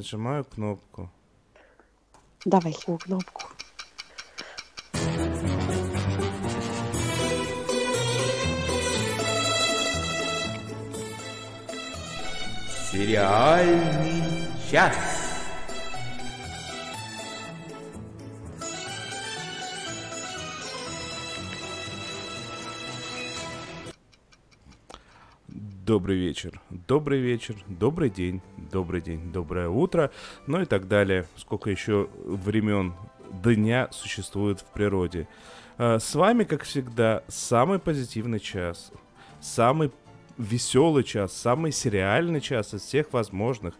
нажимаю кнопку. Давай кнопку. Сериальный час. Добрый вечер, добрый вечер, добрый день, добрый день, доброе утро, ну и так далее. Сколько еще времен дня существует в природе. А, С вами, как всегда, самый позитивный час, самый веселый час, самый сериальный час из всех возможных.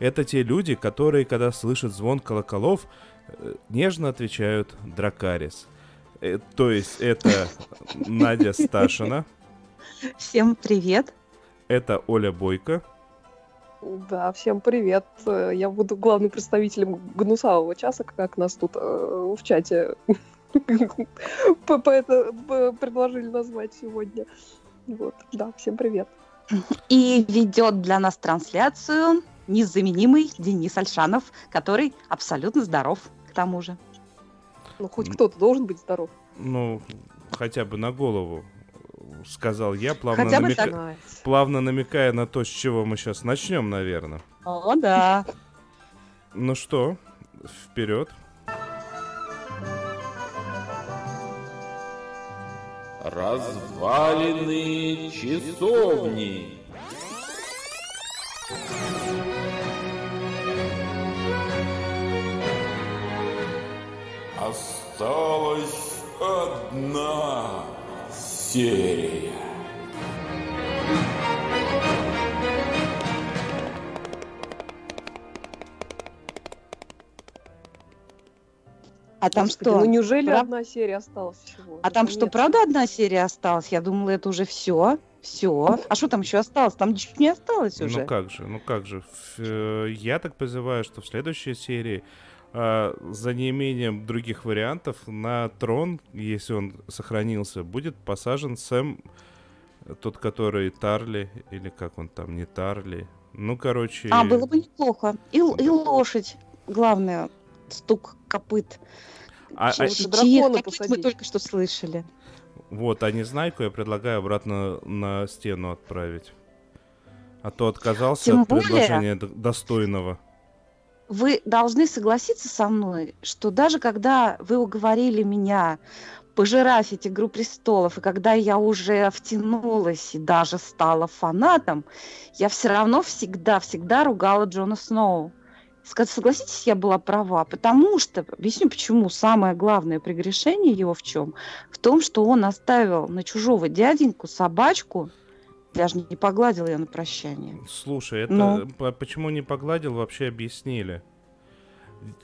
Это те люди, которые, когда слышат звон колоколов, э, нежно отвечают Дракарис. Э, То есть это Надя Сташина, Всем привет. Это Оля Бойко, Да, всем привет. Э, Я буду главным представителем гнусавого часа, как нас тут э, в чате предложили назвать сегодня. Вот, да, всем привет. И ведет для нас трансляцию незаменимый Денис Альшанов, который абсолютно здоров к тому же. Ну, хоть кто-то должен быть здоров. ну, хотя бы на голову, сказал я, плавно, Хотя бы намека- так. плавно намекая на то, с чего мы сейчас начнем, наверное. О, да. Ну что, вперед. Развалины часовни. Осталась одна серия. А там Господи, что? Ну, неужели прав- одна серия осталась всего? А там Ну, что, нет. правда одна серия осталась? Я думала, это уже все. Все. А что там еще осталось? Там чуть не осталось уже. Ну как же, ну как же. Э, Я так позываю, что в следующей серии а, за неимением других вариантов на трон, если он сохранился, будет посажен Сэм, тот, который Тарли, или как он там, не Тарли. Ну, короче... А, было бы неплохо. И, и лошадь. Главное, стук копыт. А- Чьи- а- дракона мы только что слышали. Вот, а Незнайку я предлагаю обратно на стену отправить. А то отказался Тем от более- предложения достойного. Вы должны согласиться со мной, что даже когда вы уговорили меня пожирать «Игру престолов», и когда я уже втянулась и даже стала фанатом, я все равно всегда-всегда ругала Джона Сноу. Согласитесь, я была права, потому что, объясню почему, самое главное прегрешение его в чем? В том, что он оставил на чужого дяденьку собачку, даже не погладил ее на прощание. Слушай, это Ну? по- почему не погладил, вообще объяснили.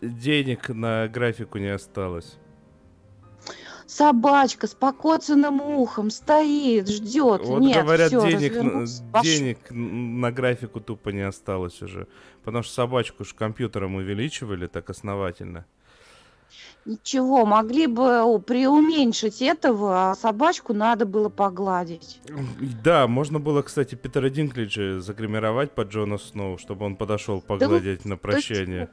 Денег на графику не осталось. Собачка с покоцанным ухом стоит, ждет. Вот Нет, говорят, всё, денег, пошёл. денег на графику тупо не осталось уже. Потому что собачку ж компьютером увеличивали так основательно. Ничего, могли бы о, преуменьшить этого, а собачку надо было погладить. Да, можно было, кстати, Питера Динклиджа загримировать под Джона Сноу, чтобы он подошел погладить на прощание.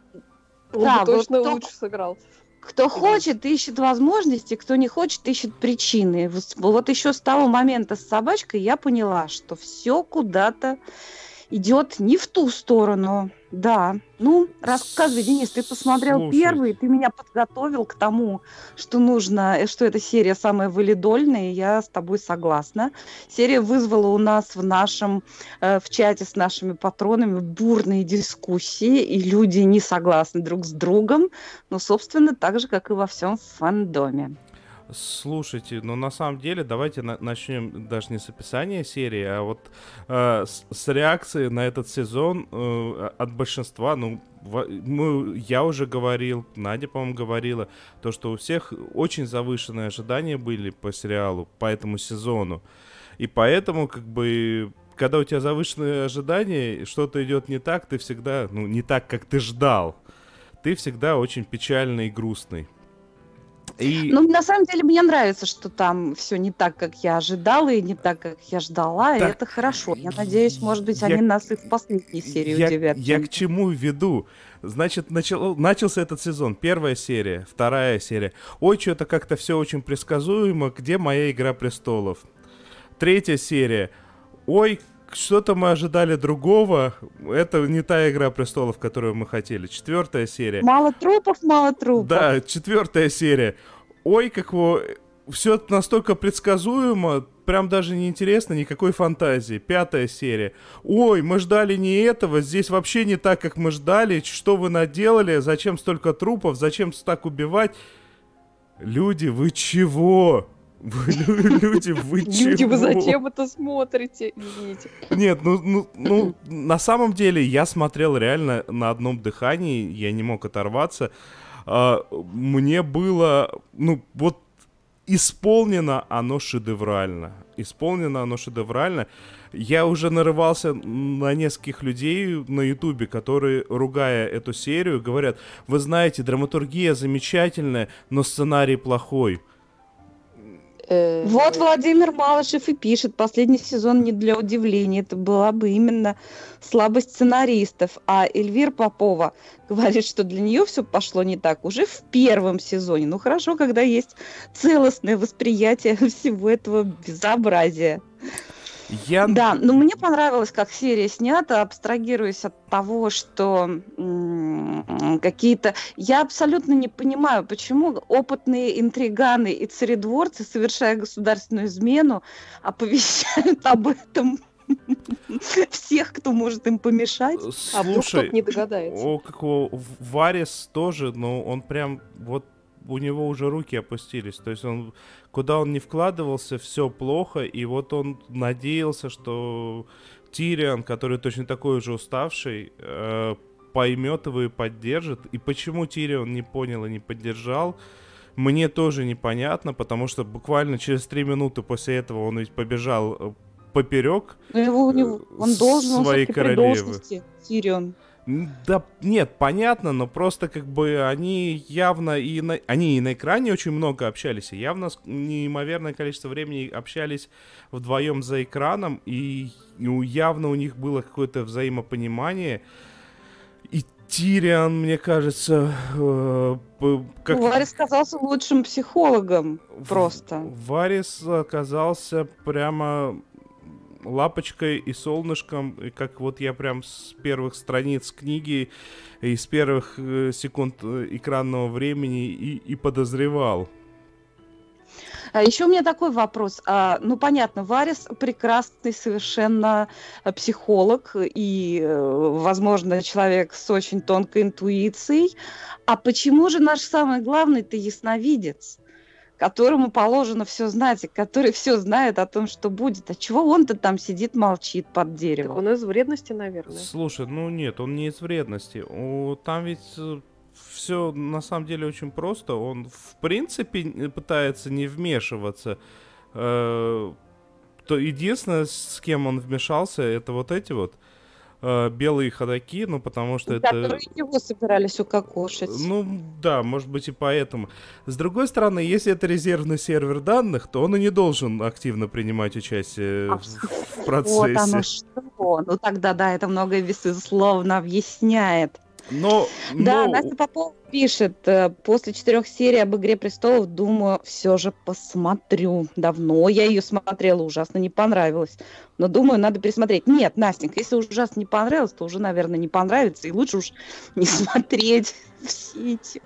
Он Да, бы вот точно кто- лучше сыграл. Кто хочет, ищет возможности, кто не хочет, ищет причины. Вот- Вот еще с того момента с собачкой я поняла, что все куда-то идет не в ту сторону. Да. Ну, рассказывай, Денис, ты посмотрел Слушай. первый, ты меня подготовил к тому, что нужно, э, что эта серия самая валидольная, и я с тобой согласна. Серия вызвала у нас в нашем, э, в чате с нашими патронами бурные дискуссии, и люди не согласны друг с другом. Ну, собственно, так же, как и во всем фандоме. Слушайте, ну на самом деле давайте на- начнем даже не с описания серии, а вот э, с, с реакции на этот сезон э, от большинства. Ну, во- мы, я уже говорил, Надя, по-моему, говорила, то, что у всех очень завышенные ожидания были по сериалу, по этому сезону. И поэтому, как бы, когда у тебя завышенные ожидания, что-то идет не так, ты всегда, ну, не так, как ты ждал. Ты всегда очень печальный и грустный. И Ну, на самом деле, мне нравится, что там все не так, как я ожидала, и не так, как я ждала, и Так, это хорошо. Я надеюсь, может быть, я- они нас и в последней серии я, удивят. я к чему веду? Значит, начал, начался этот сезон. Первая серия, вторая серия. Ой, что-то как-то все очень предсказуемо. Где моя Игра Престолов? Третья серия. Ой, что-то мы ожидали другого. Это не та Игра Престолов, которую мы хотели. Четвертая серия. Мало трупов, мало трупов. Да, четвертая серия. Ой, как его... Все настолько предсказуемо, прям даже не интересно, никакой фантазии. Пятая серия. Ой, мы ждали не этого, здесь вообще не так, как мы ждали. Что вы наделали? Зачем столько трупов? Зачем так убивать? Люди, вы чего? Люди, вы чего? Люди, вы зачем это смотрите? Извините. Нет, ну, ну, ну, на самом деле я смотрел реально на одном дыхании, я не мог оторваться. А, мне было, ну, вот исполнено оно шедеврально. Исполнено оно шедеврально. Я уже нарывался на нескольких людей на Ютубе, которые, ругая эту серию, говорят, вы знаете, драматургия замечательная, но сценарий плохой. Э, Вот Владимир Малышев и пишет, последний сезон не для удивления, это была бы именно слабость сценаристов. А Эльвир Попова говорит, что для нее все пошло не так уже в первом сезоне. Ну хорошо, когда есть целостное восприятие всего этого безобразия. Я... Да, но мне понравилось, как серия снята, абстрагируясь от того, что какие-то... Я абсолютно не понимаю, почему опытные интриганы и царедворцы, совершая государственную измену, оповещают об этом всех, кто может им помешать. А вдруг Слушай, не догадается. О, как В- Варис тоже, но он прям вот у него уже руки опустились. То есть он куда он не вкладывался, все плохо. И вот он надеялся, что Тириан, который точно такой же уставший, э, поймет его и поддержит. И почему Тириан не понял и не поддержал, мне тоже непонятно, потому что буквально через три минуты после этого он ведь побежал э, поперек. Но его, у него, он должен, своей королевы. Тирион. Да, нет, понятно, но просто как бы они явно и на, они и на экране очень много общались, и явно неимоверное количество времени общались вдвоем за экраном, и ну, явно у них было какое-то взаимопонимание. И Тириан, мне кажется, э, как... Варис казался лучшим психологом просто. Варис оказался прямо лапочкой и солнышком, и как вот я прям с первых страниц книги и с первых э, секунд э, экранного времени и, и подозревал. А еще у меня такой вопрос. А, ну, понятно, Варис прекрасный совершенно э, психолог и, возможно, человек с очень тонкой интуицией. А почему же наш самый главный-то ясновидец? Которому положено все знать, и который все знает о том, что будет. А чего он-то там сидит, молчит под Так деревом? он из вредности, наверное. Слушай, ну нет, он не из вредности. О, там ведь все на самом деле очень просто. Он в принципе пытается не вмешиваться. Э, то единственное, с кем он вмешался, это вот эти вот э, белые ходаки, ну потому что это... Которые его собирались укокошить. Ну да, может быть и поэтому. С другой стороны, если это резервный сервер данных, то он и не должен активно принимать участие А, в, в Вот процессе. оно что. Ну тогда да, это многое безусловно объясняет. Но, Да, но- Настя Попова пишет, э, после четырех серий об «Игре престолов», думаю, все же посмотрю. Давно я ее смотрела, ужасно не понравилось. Но думаю, надо пересмотреть. Нет, Настенька, если ужасно не понравилось, то уже, наверное, не понравится. И лучше уж не смотреть все эти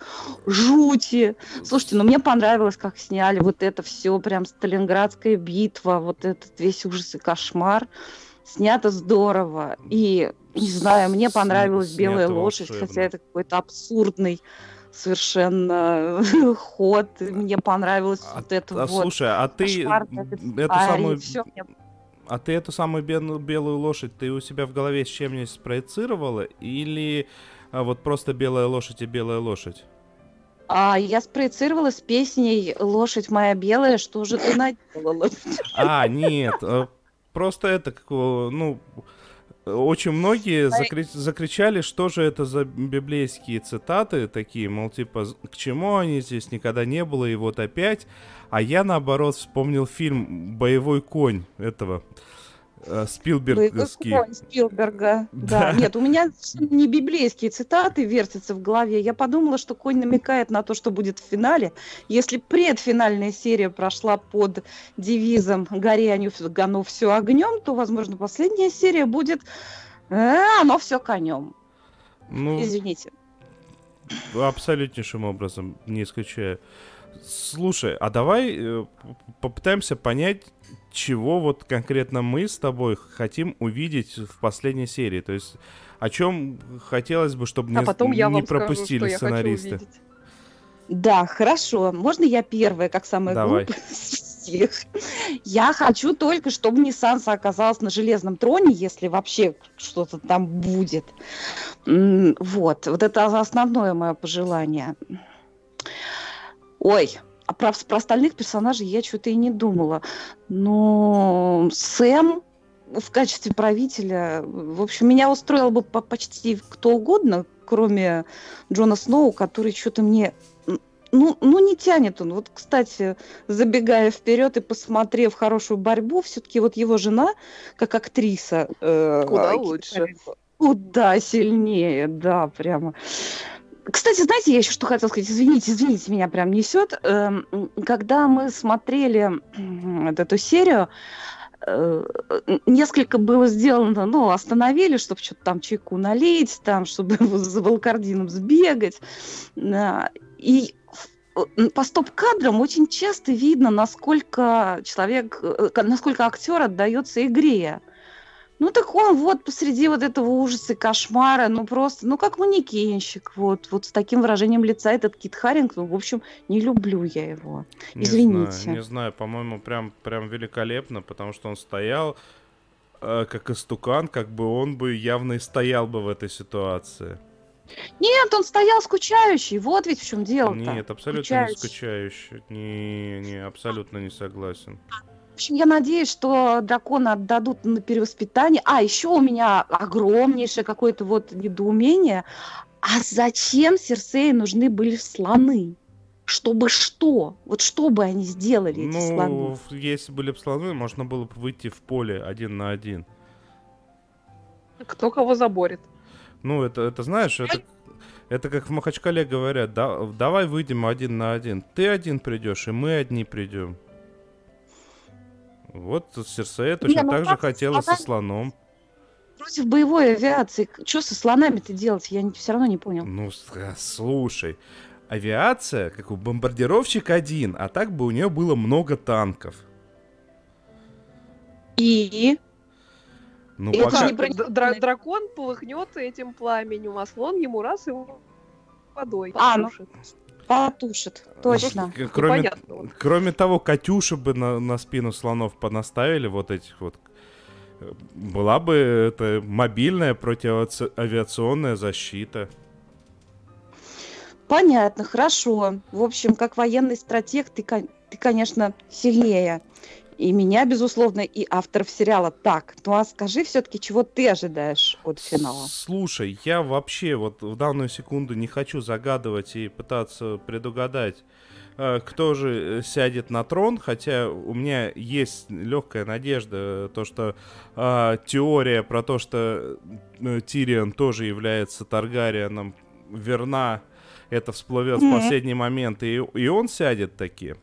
жути. Слушайте, ну мне понравилось, как сняли вот это все, прям Сталинградская битва, вот этот весь ужас и кошмар. Снято здорово. И, не знаю, мне понравилась «Белая лошадь», волшебно. хотя это какой-то абсурдный совершенно ход. Мне понравилось А- вот это а вот. слушай, а ты эту сценарий, самую, всё мне а ты эту самую бел- белую лошадь, ты у себя в голове с чем-нибудь спроецировала или а, вот просто белая лошадь и белая лошадь? А я спроецировала с песней «Лошадь моя белая, что же ты наделала?» А, нет, э, просто это, как ну, очень многие закри- закричали, что же это за библейские цитаты такие, мол, типа, к чему они здесь никогда не было, и вот опять. А я, наоборот, вспомнил фильм «Боевой конь» этого Спилберговский. Боевой конь Спилберга. Да. Да. Нет, у меня не библейские цитаты вертятся в голове. Я подумала, что конь намекает на то, что будет в финале. Если предфинальная серия прошла под девизом «Гори оно все огнем», то, возможно, последняя серия будет «Э, «Оно все конем». Ну, Извините. абсолютнейшим образом, не исключая. Слушай, а давай э, попытаемся понять, чего вот конкретно мы с тобой хотим увидеть в последней серии. То есть о чем хотелось бы, чтобы А не, потом я не скажу, пропустили хочу сценаристы. Да, хорошо. Можно я первая, как самая Давай. глупая из всех? Я хочу только, чтобы не Санса оказалась на железном троне, если вообще что-то там будет. Вот, вот это основное мое пожелание. Ой, а про, про остальных персонажей я что-то и не думала. Но Сэм в качестве правителя, в общем, меня устроил бы по- почти кто угодно, кроме Джона Сноу, который что-то мне ну, ну, не тянет он. Вот, кстати, забегая вперед и посмотрев хорошую борьбу, все-таки вот его жена, как актриса... э, Куда э, лучше. Куда сильнее, да, прямо. Кстати, знаете, я еще что хотела сказать, извините, извините, меня прям несет. Эм, Когда мы смотрели эту серию, э, несколько было сделано, ну, остановили, чтобы что-то там чайку налить, там, чтобы за волкордином сбегать. И в- по стоп-кадрам очень часто видно, насколько человек, э, насколько актер отдается игре. Ну так он вот посреди вот этого ужаса и кошмара, ну просто, ну как манекенщик, вот, вот с таким выражением лица этот Кит Харрингтон, в общем, не люблю я его. Не Извините. знаю, не знаю, по-моему, прям, прям великолепно, потому что он стоял э, как истукан, как бы он бы явно и стоял бы в этой ситуации. Нет, он стоял скучающий, вот ведь в чем дело. Нет, абсолютно не скучающий. Не, не, абсолютно не согласен. В общем, я надеюсь, что дракона отдадут на перевоспитание. А, еще у меня огромнейшее какое-то вот недоумение. А зачем Серсеи нужны были слоны? Чтобы что? Вот что бы они сделали, эти слоны? Ну, в- если были бы слоны, можно было бы выйти в поле один на один. Кто кого заборет. Ну, это, это знаешь, это, это как в Махачкале говорят, да, давай выйдем один на один. Ты один придешь, и мы одни придем. Вот Серсея точно ну так же хотела со слоном. Против боевой авиации. Что со слонами-то делать? Я все равно не понял. Ну, а, слушай, авиация, как у бомбардировщик один, а так бы у нее было много танков. И Ну, Это пока... не про- Д- дра- дракон полыхнет этим пламенем, а слон ему раз и водой А, ну, потушит. Точно. К- Кроме, кроме того, Катюши бы на, на спину слонов понаставили вот этих вот. Была бы это мобильная противоавиационная защита. Понятно, хорошо. В общем, как военный стратег, ты, ты, конечно, сильнее. И меня, безусловно, и авторов сериала. Так, ну а скажи все-таки, чего ты ожидаешь от финала? Слушай, я вообще вот в данную секунду не хочу загадывать и пытаться предугадать, э, кто же э, сядет на трон, хотя у меня есть легкая надежда, э, то что э, теория про то, что Тирион тоже является Таргариеном, верна, это всплывет в Мгм. последний момент, и, и он сядет таки.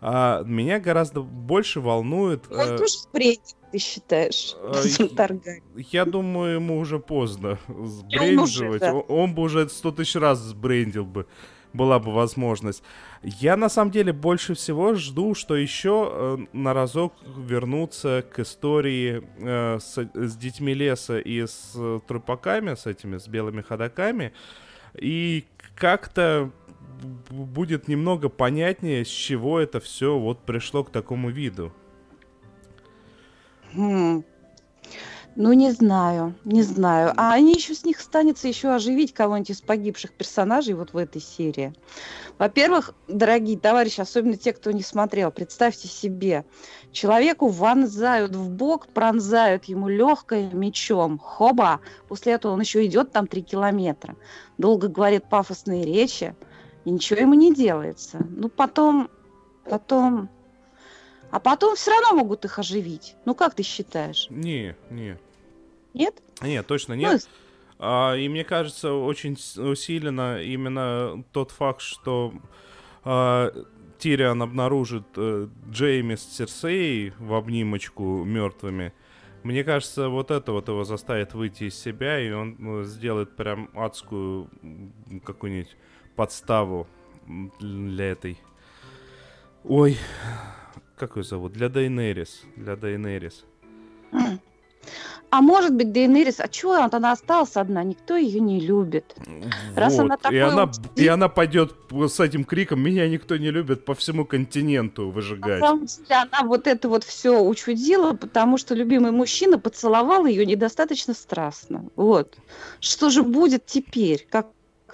А меня гораздо больше волнует... Он э, сбрендит, ты считаешь? э, я думаю, ему уже поздно сбрендивать. да. О- Он бы уже сто тысяч раз сбрендил бы. Была бы возможность. Я на самом деле больше всего жду, что еще э, на разок вернуться к истории э, с, с детьми леса и с э, трупаками, с этими, с белыми ходаками. И как-то будет немного понятнее, с чего это все вот пришло к такому виду. Хм. Ну, не знаю, не знаю. А они еще с них станется еще оживить кого-нибудь из погибших персонажей вот в этой серии. Во-первых, дорогие товарищи, особенно те, кто не смотрел, представьте себе, человеку вонзают в бок, пронзают ему легкое мечом, хоба, после этого он еще идет там три километра, долго говорит пафосные речи, и ничего ему не делается. Ну, потом, потом, а потом все равно могут их оживить. Ну, как ты считаешь? Не, не. Нет? Нет, точно Ну, нет. А, и мне кажется, очень усиленно именно тот факт, что а, Тириан обнаружит э, Джейми с Серсеей в обнимочку мертвыми. Мне кажется, вот это вот его заставит выйти из себя, и он э, сделает прям адскую какую-нибудь подставу для этой. Ой, как ее зовут? Для Дейнерис. Для Дейнерис. А может быть, Дейнерис, а чего она, она осталась одна? Никто ее не любит. Раз она Вот, и такой она, и она пойдет с этим криком «Меня никто не любит» по всему континенту На выжигать. самом деле она вот это вот все учудила, потому что любимый мужчина поцеловал ее недостаточно страстно. Вот. Что же будет теперь? Как,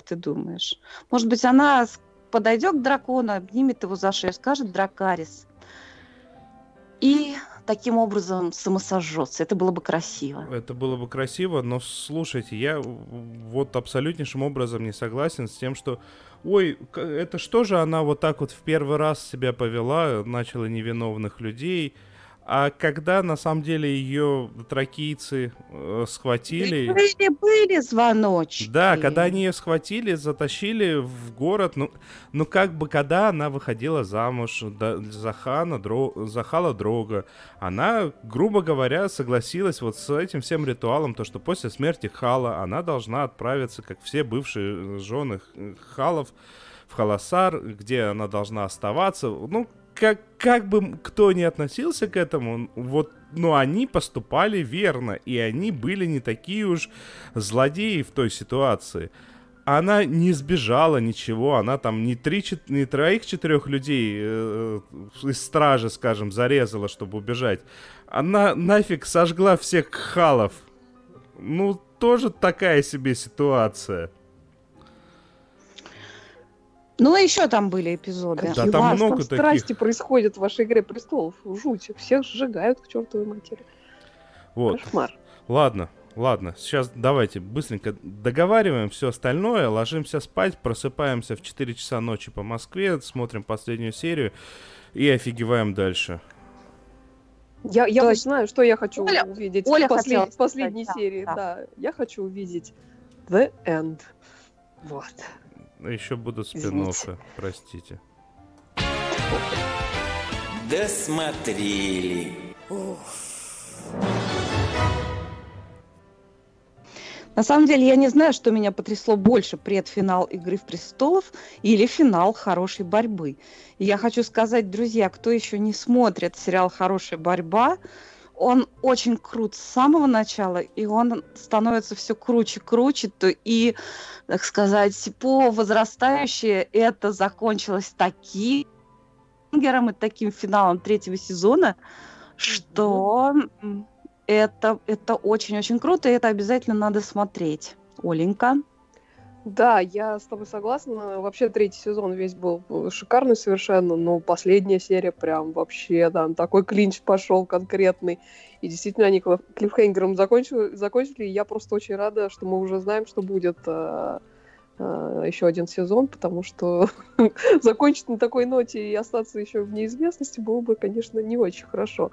ты думаешь? Может быть, она подойдет к дракону, обнимет его за шею, скажет Дракарис. И таким образом самосожжется. Это было бы красиво. Это было бы красиво, но слушайте, я вот абсолютнейшим образом не согласен с тем, что ой, это что же она вот так вот в первый раз себя повела, начала невиновных людей, а когда на самом деле ее тракийцы э, схватили... Были, были звоночки. Да, когда они ее схватили, затащили в город, ну, ну как бы, когда она выходила замуж да, за хана, Дро- за хала Дрога, она, грубо говоря, согласилась вот с этим всем ритуалом, то, что после смерти хала она должна отправиться, как все бывшие жены х- халов, в Халасар, где она должна оставаться. Ну, как, как бы кто ни относился к этому, вот, ну, они поступали верно, и они были не такие уж злодеи в той ситуации. Она не сбежала ничего, она там не, три, не троих-четырех людей э, из стражи, скажем, зарезала, чтобы убежать. Она нафиг сожгла всех халов. Ну, тоже такая себе ситуация. Ну, и еще там были эпизоды. Да, там вас много там таких. страсти происходят в вашей игре престолов. Жуть. Всех сжигают к чертовой матери. Вот. Кошмар. Ладно, ладно. Сейчас давайте быстренько договариваем все остальное, ложимся спать, просыпаемся в 4 часа ночи по Москве, смотрим последнюю серию и офигеваем дальше. Я, я есть знаю, что я хочу Оля- увидеть Оля в послед- хотела в последней сказать, да, серии. да. Да. я хочу увидеть The End. Вот. Еще будут спин простите. Досмотрели. На самом деле, я не знаю, что меня потрясло больше, предфинал «Игры в престолов» или финал «Хорошей борьбы». И я хочу сказать, друзья, кто еще не смотрит сериал «Хорошая борьба», он очень крут с самого начала, и он становится все круче, круче, то и, так сказать, по возрастающей это закончилось таким и таким финалом третьего сезона, что это, это очень-очень круто, и это обязательно надо смотреть. Оленька. Да, я с тобой согласна. Вообще третий сезон весь был шикарный совершенно, но последняя серия прям вообще, там такой клинч пошел конкретный. И действительно они клиф- клиффхенгером закончили, закончили. И я просто очень рада, что мы уже знаем, что будет э, э, еще один сезон, потому что закончить на такой ноте и остаться еще в неизвестности было бы, конечно, не очень хорошо.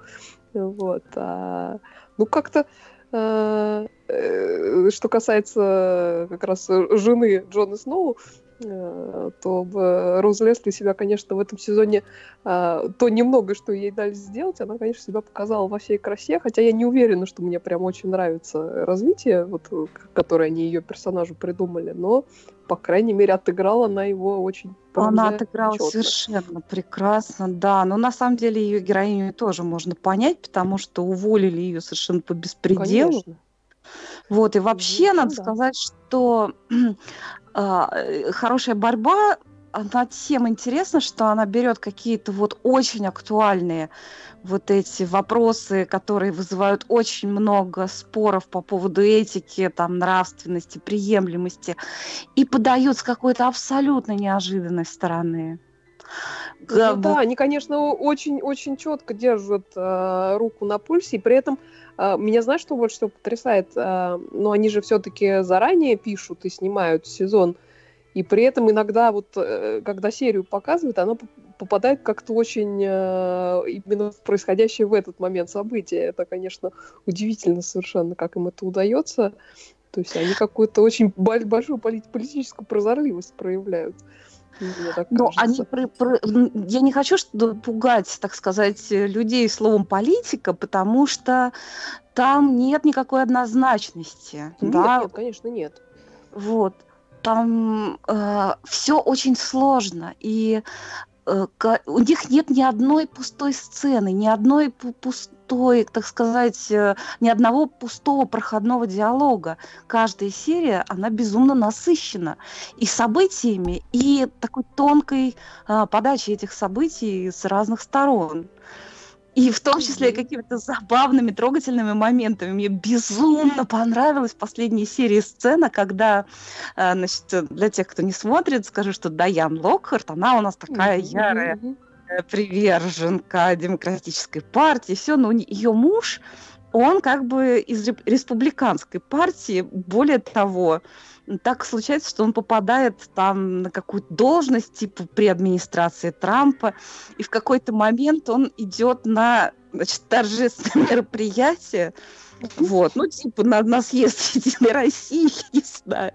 Вот. а, ну, как-то э, э, что касается как раз жены Джона Сноу, э, то э, Роуз Лесли себя, конечно, в этом сезоне э, то немного, что ей дали сделать, она, конечно, себя показала во всей красе, хотя я не уверена, что мне прям очень нравится развитие, вот, э, которое они ее персонажу придумали, но, по крайней мере, отыграла она его очень Она отыграла чётко. совершенно прекрасно, да. Но на самом деле ее героиню тоже можно понять, потому что уволили ее совершенно по беспределу. Конечно. Вот, и вообще Ну, надо да. сказать, что а, э, хорошая борьба она тем интересна, что она берет какие-то вот очень актуальные вот эти вопросы, которые вызывают очень много споров по поводу этики, там, нравственности, приемлемости, и подает с какой-то абсолютно неожиданной стороны. Ну, да, они, конечно, очень-очень четко держат э, руку на пульсе, и при этом э, меня знаешь, что больше всего потрясает? Э, ну, они же все-таки заранее пишут и снимают сезон, и при этом иногда вот, э, когда серию показывают, она попадает как-то очень э, именно в происходящее в этот момент события. Это, конечно, удивительно совершенно, как им это удается. То есть они какую-то очень большую политическую прозорливость проявляют. Но они про, про, я не хочу что пугать, так сказать, людей словом политика, потому что там нет никакой однозначности. Нет, да? нет, конечно, нет. Вот. Там э, все очень сложно. И у них нет ни одной пустой сцены, ни одной пустой, так сказать, э, ни одного пустого проходного диалога. Каждая серия, она безумно насыщена и событиями, и такой тонкой а, подачей этих событий с разных сторон. И в том числе какими-то забавными, трогательными моментами. Мне безумно понравилась в последней серии сцена, когда, э, значит, для тех, кто не смотрит, скажу, что Даян Локхарт, она у нас такая ярая э, приверженка демократической партии, все, но ее муж, он как бы из республиканской партии, более того, так случается, что он попадает там на какую-то должность, типа при администрации Трампа, и в какой-то момент он идет на значит, торжественное мероприятие, вот, ну, типа, на, на съезд Единой России, не знаю.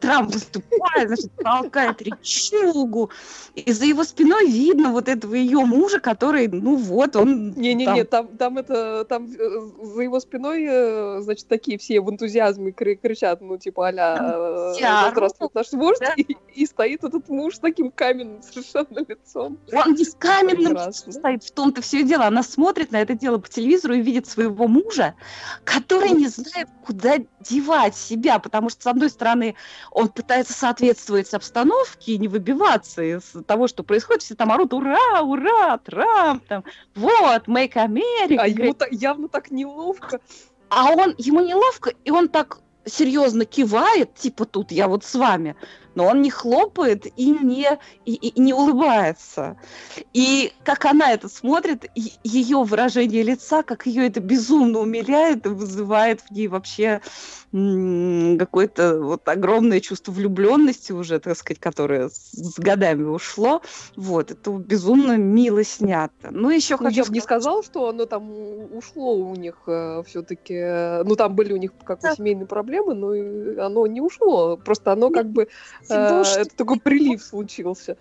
Трамп выступает, значит, толкает речугу. И за его спиной видно вот этого ее мужа, который, ну вот, он... Не-не-не, там... там, там это, там э, за его спиной, э, значит, такие все в энтузиазме кричат, ну, типа, а-ля, э, здравствует наш вождь, да? и, и стоит этот муж с таким каменным совершенно лицом. Он не с каменным лицом стоит, в том-то все и дело. Она смотрит на это дело по телевизору и видит своего мужа, который не знает, куда девать себя, потому что, с одной стороны, он пытается соответствовать обстановке и не выбиваться из того, что происходит. Все там орут «Ура! Ура! Трамп!» там, «Вот! Make America!» А ему явно так неловко. А он, ему неловко, и он так серьезно кивает, типа тут я вот с вами но он не хлопает и не, и, и не улыбается. И как она это смотрит, ее выражение лица, как ее это безумно умиляет и вызывает в ней вообще какое-то вот огромное чувство влюбленности уже, так сказать, которое с годами ушло. Вот, это безумно мило снято. Ну, еще ну, хочу... Я бы не сказала, что оно там ушло у них э, все-таки. Ну, там были у них как бы семейные проблемы, но оно не ушло. Просто оно как бы это такой прилив случился.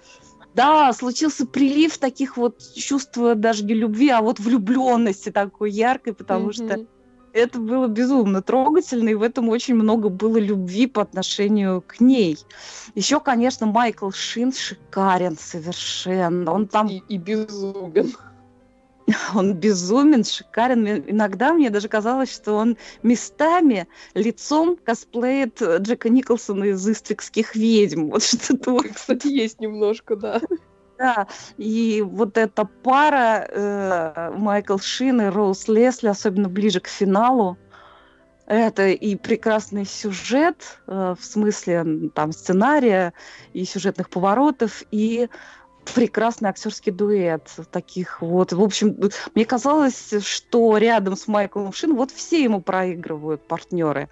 Да, случился прилив таких вот чувств даже не любви, а вот влюбленности такой яркой, потому mm-hmm. что это было безумно трогательно, и в этом очень много было любви по отношению к ней. Еще, конечно, Майкл Шин шикарен совершенно. Он там... И, и безумен. Он безумен, шикарен. Иногда мне даже казалось, что он местами лицом косплеит Джека Николсона из «Иствикских ведьм». Вот что-то Кстати, есть немножко, да. Да, и вот эта пара э, Майкл Шин и Роуз Лесли, особенно ближе к финалу, это и прекрасный сюжет э, в смысле там сценария и сюжетных поворотов, и прекрасный актерский дуэт таких вот. В общем, мне казалось, что рядом с Майклом Шин вот все ему проигрывают партнеры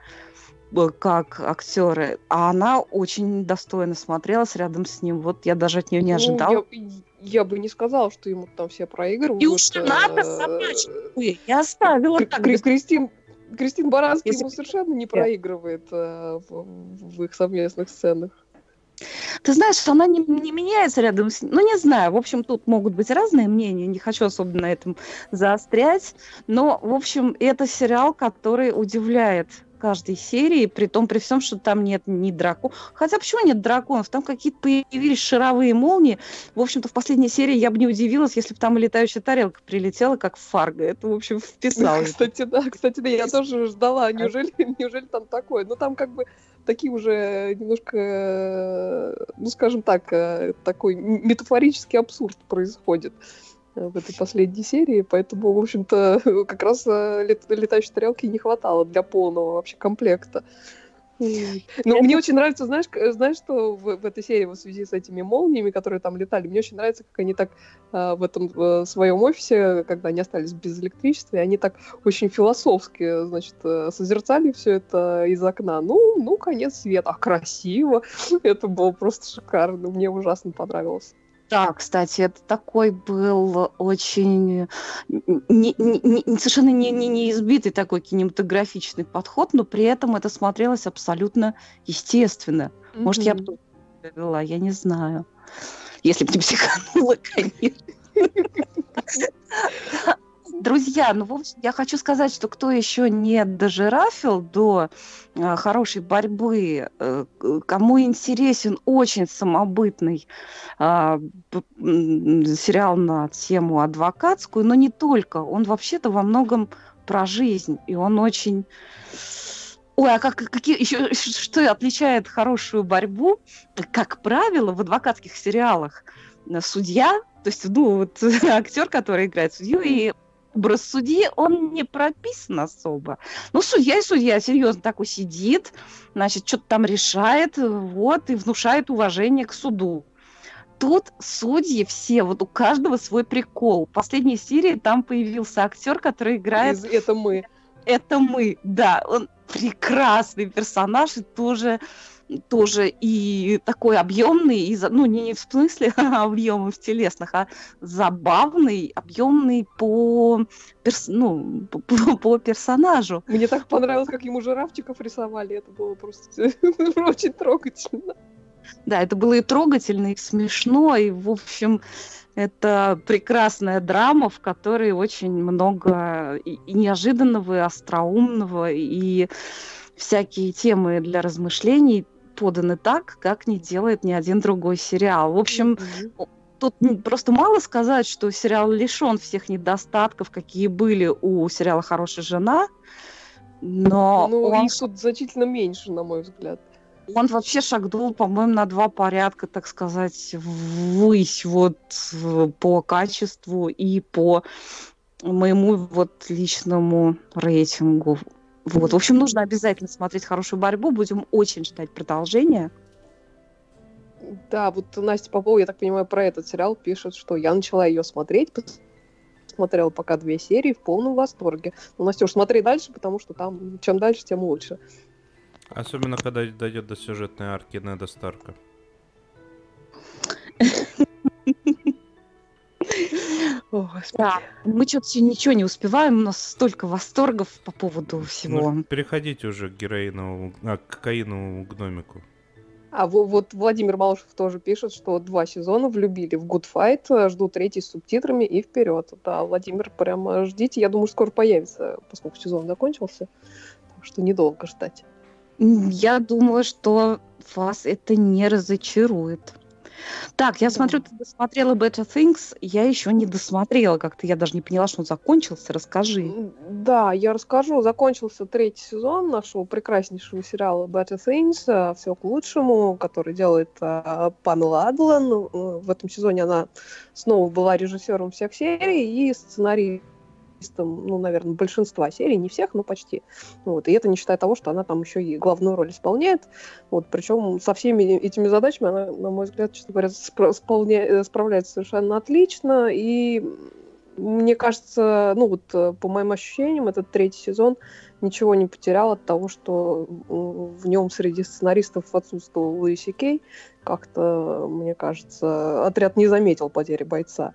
э, как актеры, а она очень достойно смотрелась рядом с ним. Вот я даже от нее не ожидала. Ну, я, я бы не сказала, что ему там все проигрывают. И уж надо собачь. Я оставила так. Кристин, Кристин Баранский ему совершенно не проигрывает э, в, в их совместных сценах. Ты знаешь, она не, не меняется рядом с. Ну, не знаю. В общем, тут могут быть разные мнения. Не хочу особо на этом заострять. Но, в общем, это сериал, который удивляет каждой серии, при том, при всем, что там нет ни драконов. Хотя почему нет драконов? Там какие-то появились шаровые молнии. В общем-то, в последней серии я бы не удивилась, если бы там летающая тарелка прилетела, как Фарго. Это, в общем, вписалось. Кстати, да, кстати, да, я тоже ждала. Неужели, неужели там такое? Ну, там как бы такие уже немножко, э, ну, скажем так, э, такой метафорический абсурд происходит в этой последней серии, поэтому, в общем-то, как раз летающей тарелки не хватало для полного вообще комплекта. Ну, мне очень нравится, знаешь, знаешь, что в, в этой серии в связи с этими молниями, которые там летали, мне очень нравится, как они так э, в этом в своем офисе, когда они остались без электричества, и они так очень философски, значит, э, созерцали все это из окна. Ну, ну, конец света, а красиво. Это было просто шикарно, мне ужасно понравилось. Да, кстати, это такой был очень не, не, не, совершенно не, не, не избитый такой кинематографичный подход, но при этом это смотрелось абсолютно естественно. Mm-hmm. Может, я бы вела, я не знаю. Если бы не психанула, конечно. Друзья, ну, в общем, я хочу сказать, что кто еще не дожирафил до э, хорошей борьбы, э, кому интересен очень самобытный э, сериал на тему адвокатскую, но не только, он вообще-то во многом про жизнь, и он очень... Ой, а как, какие, еще, что отличает хорошую борьбу, как правило, в адвокатских сериалах судья, то есть, ну, вот актер, который играет судью, и образ судьи, он не прописан особо. Ну, судья и судья, серьезно, такой сидит, значит, что-то там решает, вот, и внушает уважение к суду. Тут судьи все, вот у каждого свой прикол. В последней серии там появился актер, который играет... Это мы. Это мы, да. Он прекрасный персонаж и тоже тоже и такой объемный, и, ну, не в смысле объемов телесных, а забавный, объемный по, перс, ну, по, по персонажу. Мне так понравилось, как ему жирафчиков рисовали, это было просто очень трогательно. Да, это было и трогательно, и смешно, и, в общем, это прекрасная драма, в которой очень много и, и неожиданного, и остроумного, и всякие темы для размышлений поданы так, как не делает ни один другой сериал. В общем, mm-hmm. тут просто мало сказать, что сериал лишен всех недостатков, какие были у сериала «Хорошая жена», но... Ну, он... их тут значительно меньше, на мой взгляд. Он вообще шагнул, по-моему, на два порядка, так сказать, ввысь вот по качеству и по моему вот личному рейтингу. Вот, в общем, нужно обязательно смотреть хорошую борьбу. Будем очень ждать продолжения. Да, вот Настя Попова, я так понимаю, про этот сериал пишет, что я начала ее смотреть, смотрела пока две серии в полном восторге. Ну, Настюш, смотри дальше, потому что там чем дальше, тем лучше. Особенно, когда дойдет до сюжетной арки Неда Старка. О, да, мы что-то ничего не успеваем, у нас столько восторгов по поводу всего. Ну, переходите уже к героиновому, а, к кокаиновому гномику. А вот Владимир Малышев тоже пишет, что два сезона влюбили в Good Fight, э, жду третий с субтитрами и вперед. Да, Владимир, прямо ждите. Я думаю, скоро появится, поскольку сезон закончился. Так что недолго ждать. Я думаю, что вас это не разочарует. Так, я да. смотрю, ты досмотрела Better Things, я еще не досмотрела как-то, я даже не поняла, что он закончился, расскажи. Да, я расскажу, закончился третий сезон нашего прекраснейшего сериала Better Things, э, все к лучшему, который делает uh, Памела Адлан. Э, в этом сезоне она снова была режиссером всех серий и сценарий ну, наверное, большинства серий, не всех, но почти. Вот. И это не считая того, что она там еще и главную роль исполняет. Вот. Причем со всеми этими задачами она, на мой взгляд, честно говоря. Э, справляется совершенно отлично. И мне кажется, ну вот э, по моим ощущениям, этот третий сезон ничего не потерял от того, что в нем среди сценаристов отсутствовал Луиси Кей. Как-то, мне кажется, отряд не заметил потери бойца.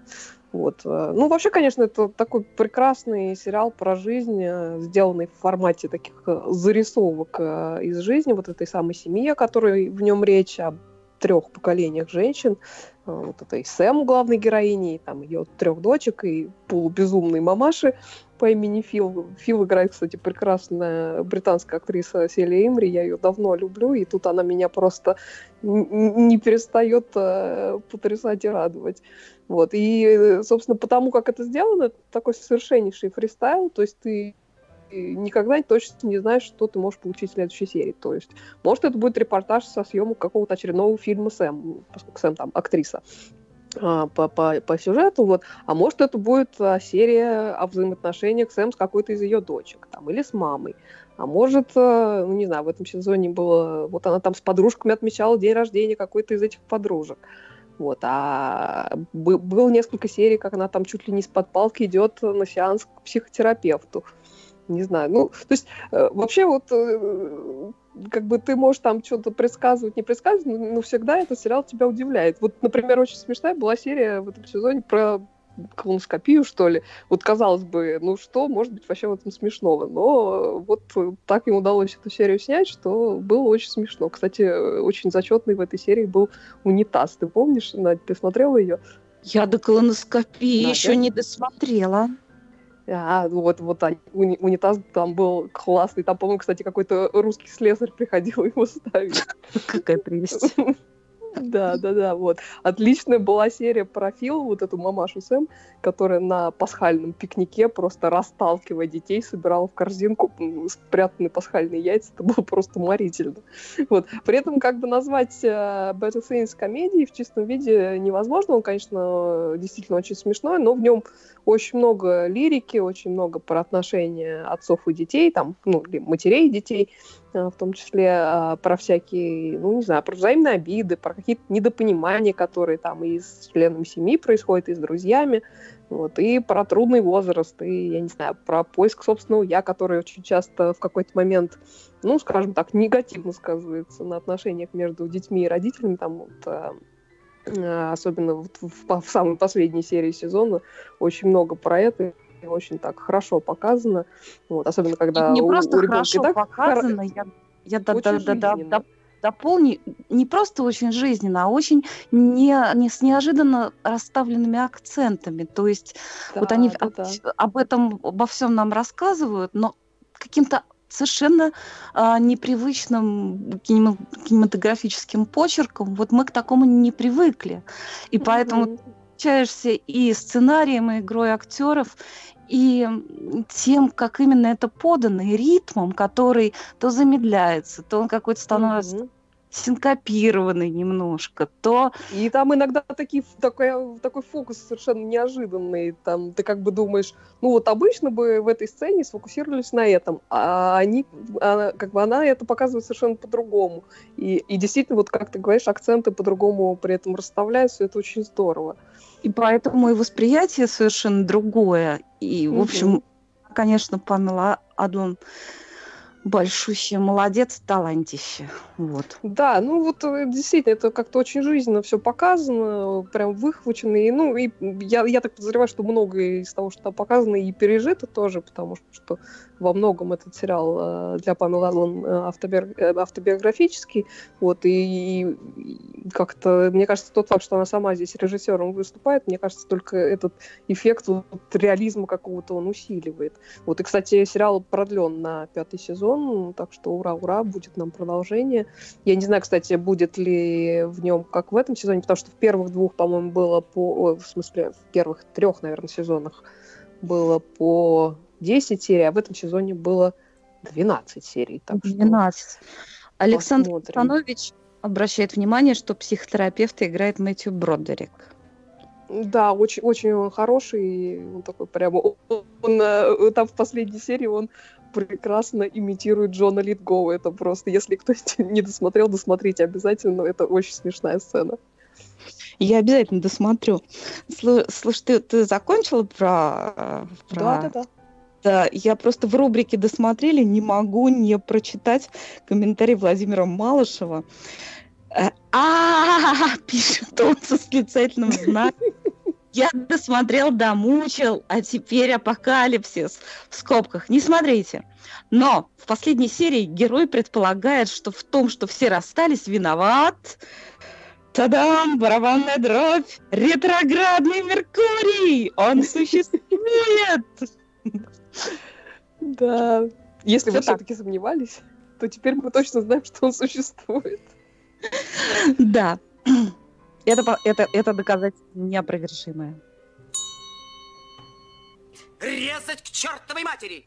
Вот. Э, ну, вообще, конечно, это такой прекрасный сериал про жизнь, э, сделанный в формате таких э, зарисовок из жизни вот этой самой семьи, о которой в нем речь, о трех поколениях женщин. Вот этой Сэм, главной героиней, там ее трех дочек и полубезумной мамаши по имени Фил. Фил играет, кстати, прекрасная британская актриса Селия Имри. Я ее давно люблю, и тут она меня просто не перестает потрясать и радовать. Вот. И, собственно, потому как это сделано, такой совершеннейший фристайл, то есть ты никогда точно не знаешь, что ты можешь получить в следующей серии. То есть, может, это будет репортаж со съемок какого-то очередного фильма Сэм, поскольку Сэм там актриса по, по, по сюжету, вот. А может, это будет а, серия о взаимоотношениях Сэм с какой-то из ее дочек, там, или с мамой. А может, а, ну, не знаю, в этом сезоне было... Вот она там с подружками отмечала день рождения какой-то из этих подружек. Вот, а было несколько серий, как она там чуть ли не из-под палки идет на сеанс к психотерапевту. Не знаю. Ну, то есть, э, вообще вот э, как бы ты можешь там что-то предсказывать, не предсказывать, но всегда этот сериал тебя удивляет. Вот, например, очень смешная была серия в этом сезоне про колоноскопию, что ли. Вот казалось бы, ну что может быть вообще в этом смешного? Но вот так им удалось эту серию снять, что было очень смешно. Кстати, очень зачетный в этой серии был унитаз. Ты помнишь, Надь, ты смотрела ее? Я до колоноскопии Надя? еще не досмотрела. А, вот, вот уни, унитаз там был классный. Там, по-моему, кстати, какой-то русский слесарь приходил его ставить. Какая прелесть. Да, да, да, вот. Отличная была серия про Фил, вот эту мамашу Сэм, которая на пасхальном пикнике просто расталкивая детей, собирала в корзинку спрятанные пасхальные яйца. Это было просто уморительно. Вот. При этом как бы назвать uh, Better Things комедией в чистом виде невозможно. Он, конечно, действительно очень смешной, но в нем очень много лирики, очень много про отношения отцов и детей, там, ну, матерей и детей. Э, в том числе а, про всякие, ну, не знаю, про взаимные обиды, про какие-то недопонимания, которые там и с членами семьи происходят, и с друзьями, вот, и про трудный возраст, и, я не знаю, про поиск собственного «я», который очень часто в какой-то момент, ну, скажем так, негативно сказывается на отношениях между детьми и родителями, там, вот, а, а, особенно вот в, в самой последней серии сезона. Очень много про это, очень так хорошо показано. Вот, особенно когда не у, просто у хорошо так показано, хор... я, я да, да, да, да, да, дополню, не просто очень жизненно, а очень не, не с неожиданно расставленными акцентами. То есть да, вот они да, да. об этом, обо всем нам рассказывают, но каким-то совершенно а, непривычным кинематографическим почерком. Вот мы к такому не привыкли. И mm-hmm. Отличаешься и сценарием, и игрой актеров, и тем, как именно это подано, и ритмом, который то замедляется, то он какой-то становится mm-hmm синкопированный немножко, то... И там иногда такие, такой, такой фокус совершенно неожиданный. Там ты как бы думаешь, ну вот обычно бы в этой сцене сфокусировались на этом, а они, она, как бы она это показывает совершенно по-другому. И, и действительно, вот как ты говоришь, акценты по-другому при этом расставляются, это очень здорово. И поэтому и восприятие совершенно другое. И, в общем, конечно, Памела Адлон большущий молодец, талантище. Вот. Да, ну вот э, действительно, это как-то очень жизненно все показано, прям выхвачено. И, ну, и я, я так подозреваю, что многое из того, что там показано, и пережито тоже, потому что во многом этот сериал э, для Памелы Адлон э, автоби... автобиографический. Вот, и, и как-то, мне кажется, тот факт, что она сама здесь режиссером выступает, мне кажется, только этот эффект вот, реализма какого-то он усиливает. Вот, и, кстати, сериал продлен на пятый сезон, так что ура, ура, будет нам продолжение. Я не знаю, кстати, будет ли в нем как в этом сезоне, потому что в первых двух, по-моему, было по... в смысле, в первых трех, наверное, сезонах было по 10 серий, а в этом сезоне было 12 серий. Так 12. Что Александр Станович обращает внимание, что психотерапевта играет Мэтью Бродерик. Да, очень, очень он хороший, он такой прямо, он, он э, там в последней серии он прекрасно имитирует Джона Литгоу. Это просто, если кто не досмотрел, досмотрите обязательно. Это очень смешная сцена. Я обязательно досмотрю. Слушай, ты, ты закончила про, про... Да, да, да. Да, я просто в рубрике «Досмотрели» не могу не прочитать комментарий Владимира Малышева. А, пишет он со восклицательным знаком. Я досмотрел, домучил, а теперь апокалипсис в скобках. Не смотрите. Но в последней серии герой предполагает, что в том, что все расстались, виноват... Тадам! Барабанная дробь! Ретроградный Меркурий! Он существует! Да. Если вы все-таки сомневались, то теперь мы точно знаем, что он существует. Да. Это, это, это доказательство неопровержимое. Резать к чертовой матери!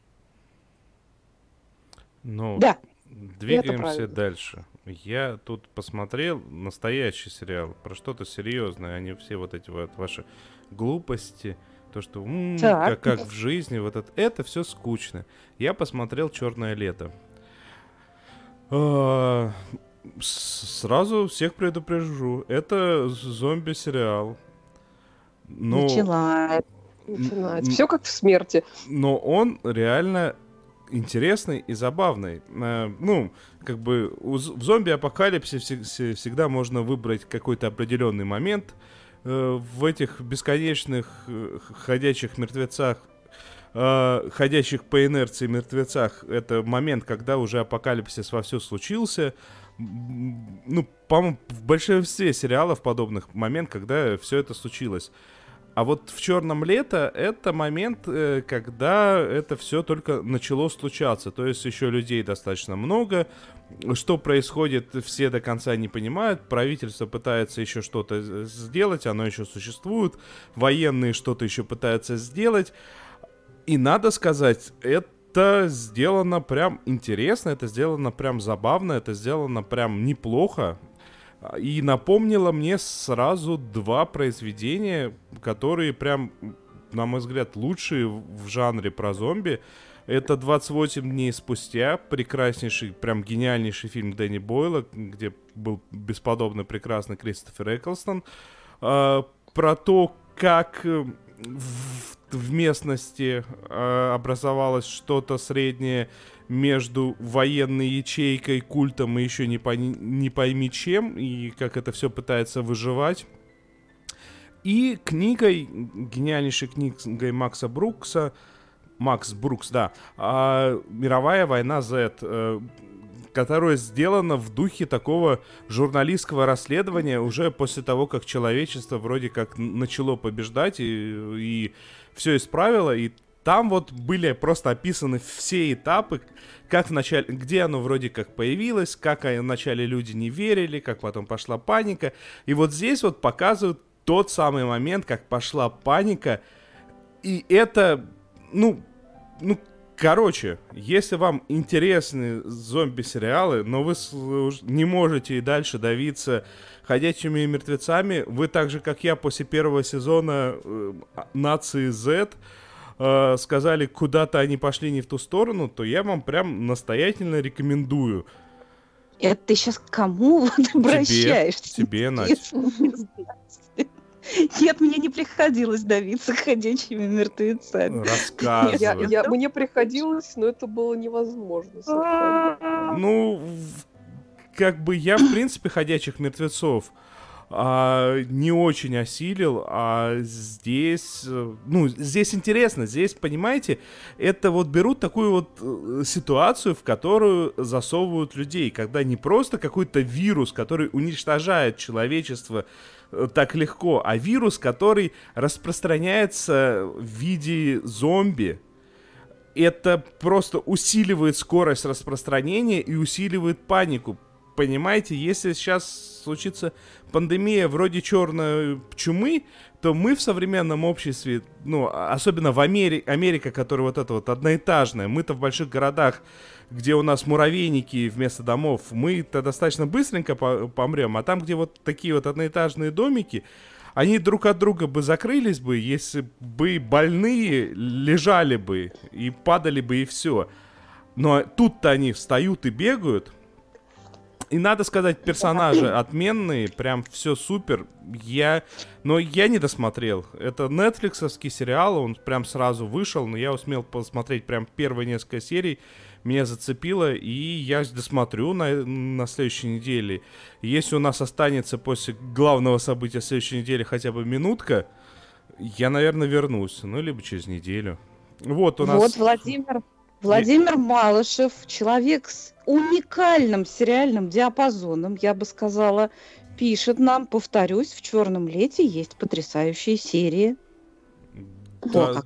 Ну, Да. двигаемся дальше. Я тут посмотрел настоящий сериал про что-то серьезное, а не все вот эти вот ваши глупости, то, что м, Так. как, как в жизни, вот это, это все скучно. Я посмотрел Черное лето. А, Сразу всех предупрежу, это зомби-сериал. Начала. Начинается. м- Все как в смерти. но он реально интересный и забавный. Э, ну, как бы в все- всегда можно выбрать какой-то определенный момент. Э, в этих бесконечных э, ходячих мертвецах, э, ходящих по инерции мертвецах, это момент, когда уже апокалипсис вовсю случился. М, Ну, по-моему, в большинстве сериалов подобных момент, когда все это случилось. А вот в черном лето это момент, э, когда это все только начало случаться. То есть еще людей достаточно много. Что происходит, все до конца не понимают. Правительство пытается еще что-то сделать, оно еще существует. Военные что-то еще пытаются сделать. И надо сказать, это сделано прям интересно, это сделано прям забавно, это сделано прям неплохо. И напомнило мне сразу два произведения, которые прям, на мой взгляд, лучшие в жанре про зомби. Это «28 дней спустя», прекраснейший, прям гениальнейший фильм Дэнни Бойла, где был бесподобно прекрасный Кристофер Эклстон. А, про то, как э, в, в местности э, образовалось что-то среднее между военной ячейкой, культом и еще не, пони- не пойми чем, и как это все пытается выживать. И книгой, гениальнейшей книгой Макса Брукса, Макс Брукс, да, а, «Мировая война Z», э, которая сделана в духе такого журналистского расследования уже после того, как человечество вроде как начало побеждать и, и все исправило, и там вот были просто описаны все этапы, как вначале, где оно вроде как появилось, как вначале люди не верили, как потом пошла паника. И вот здесь вот показывают тот самый момент, как пошла паника. И это, ну, ну, короче, если вам интересны зомби-сериалы, но вы не можете и дальше давиться ходячими мертвецами, вы так же, как я, после первого сезона э, нации Z э, сказали, куда-то они пошли не в ту сторону, то я вам прям настоятельно рекомендую. Это ты сейчас к кому вот обращаешься? тебе, Надь. Нет, мне не приходилось давиться ходячими мертвецами. Рассказывай. Я, я- мне приходилось, но это было невозможно. совершенно. Ну, как бы я, в принципе, ходячих мертвецов а, не очень осилил, а здесь, э, ну, здесь интересно, здесь, понимаете, это вот берут такую вот э, ситуацию, в которую засовывают людей, когда не просто какой-то вирус, который уничтожает человечество так легко, а вирус, который распространяется в виде зомби, это просто усиливает скорость распространения и усиливает панику. Понимаете, если сейчас случится пандемия вроде черной чумы, то мы в современном обществе, ну, а- особенно в Америке, Америка, которая вот это вот одноэтажная, мы-то в больших городах, где у нас муравейники вместо домов, мы-то достаточно быстренько по- помрем, а там, где вот такие вот одноэтажные домики, они друг от друга бы закрылись бы, если бы больные лежали бы и падали бы и все. Но тут-то они встают и бегают. И надо сказать, персонажи отменные, прям все супер. Я, но я не досмотрел. Это нетфликсовский сериал, он прям сразу вышел, но я успел посмотреть прям первые несколько серий. Меня зацепило, и я досмотрю на, на следующей неделе. Если у нас останется после главного события следующей недели хотя бы минутка, я, наверное, вернусь. Ну, либо через неделю. Вот у нас... Вот Владимир, Владимир Малышев, человек с уникальным сериальным диапазоном, я бы сказала, пишет нам, повторюсь, в «Черном лете» есть потрясающие серии. Да, О, как.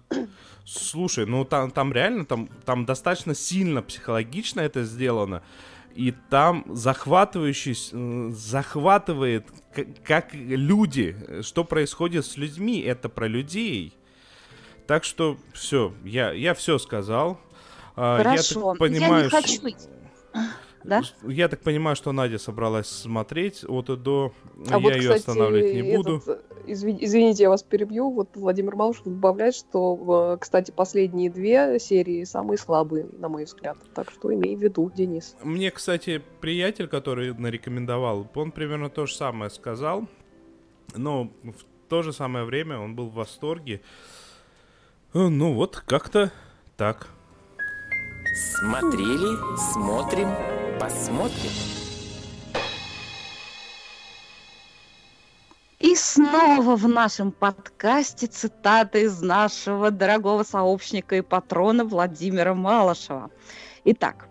Слушай, ну там, там реально, там, там достаточно сильно психологично это сделано. И там захватывающий, захватывает, к- как люди, что происходит с людьми, это про людей. Так что все, я, я все сказал. А, я Хорошо. так понимаю, я не хочу... Да? Я так понимаю, что Надя собралась смотреть от и до. А я вот, ее кстати, останавливать не буду. этот, изви- извините, я вас перебью. Вот Владимир Малышев добавляет, что, кстати, последние две серии самые слабые, на мой взгляд. Так что имей в виду, Денис. Мне, кстати, приятель, который нарекомендовал, он примерно то же самое сказал. Но в то же самое время он был в восторге. Э, Ну вот, как-то так. Смотрели, смотрим, посмотрим. И снова в нашем подкасте цитаты из нашего дорогого сообщника и патрона Владимира Малышева. Итак,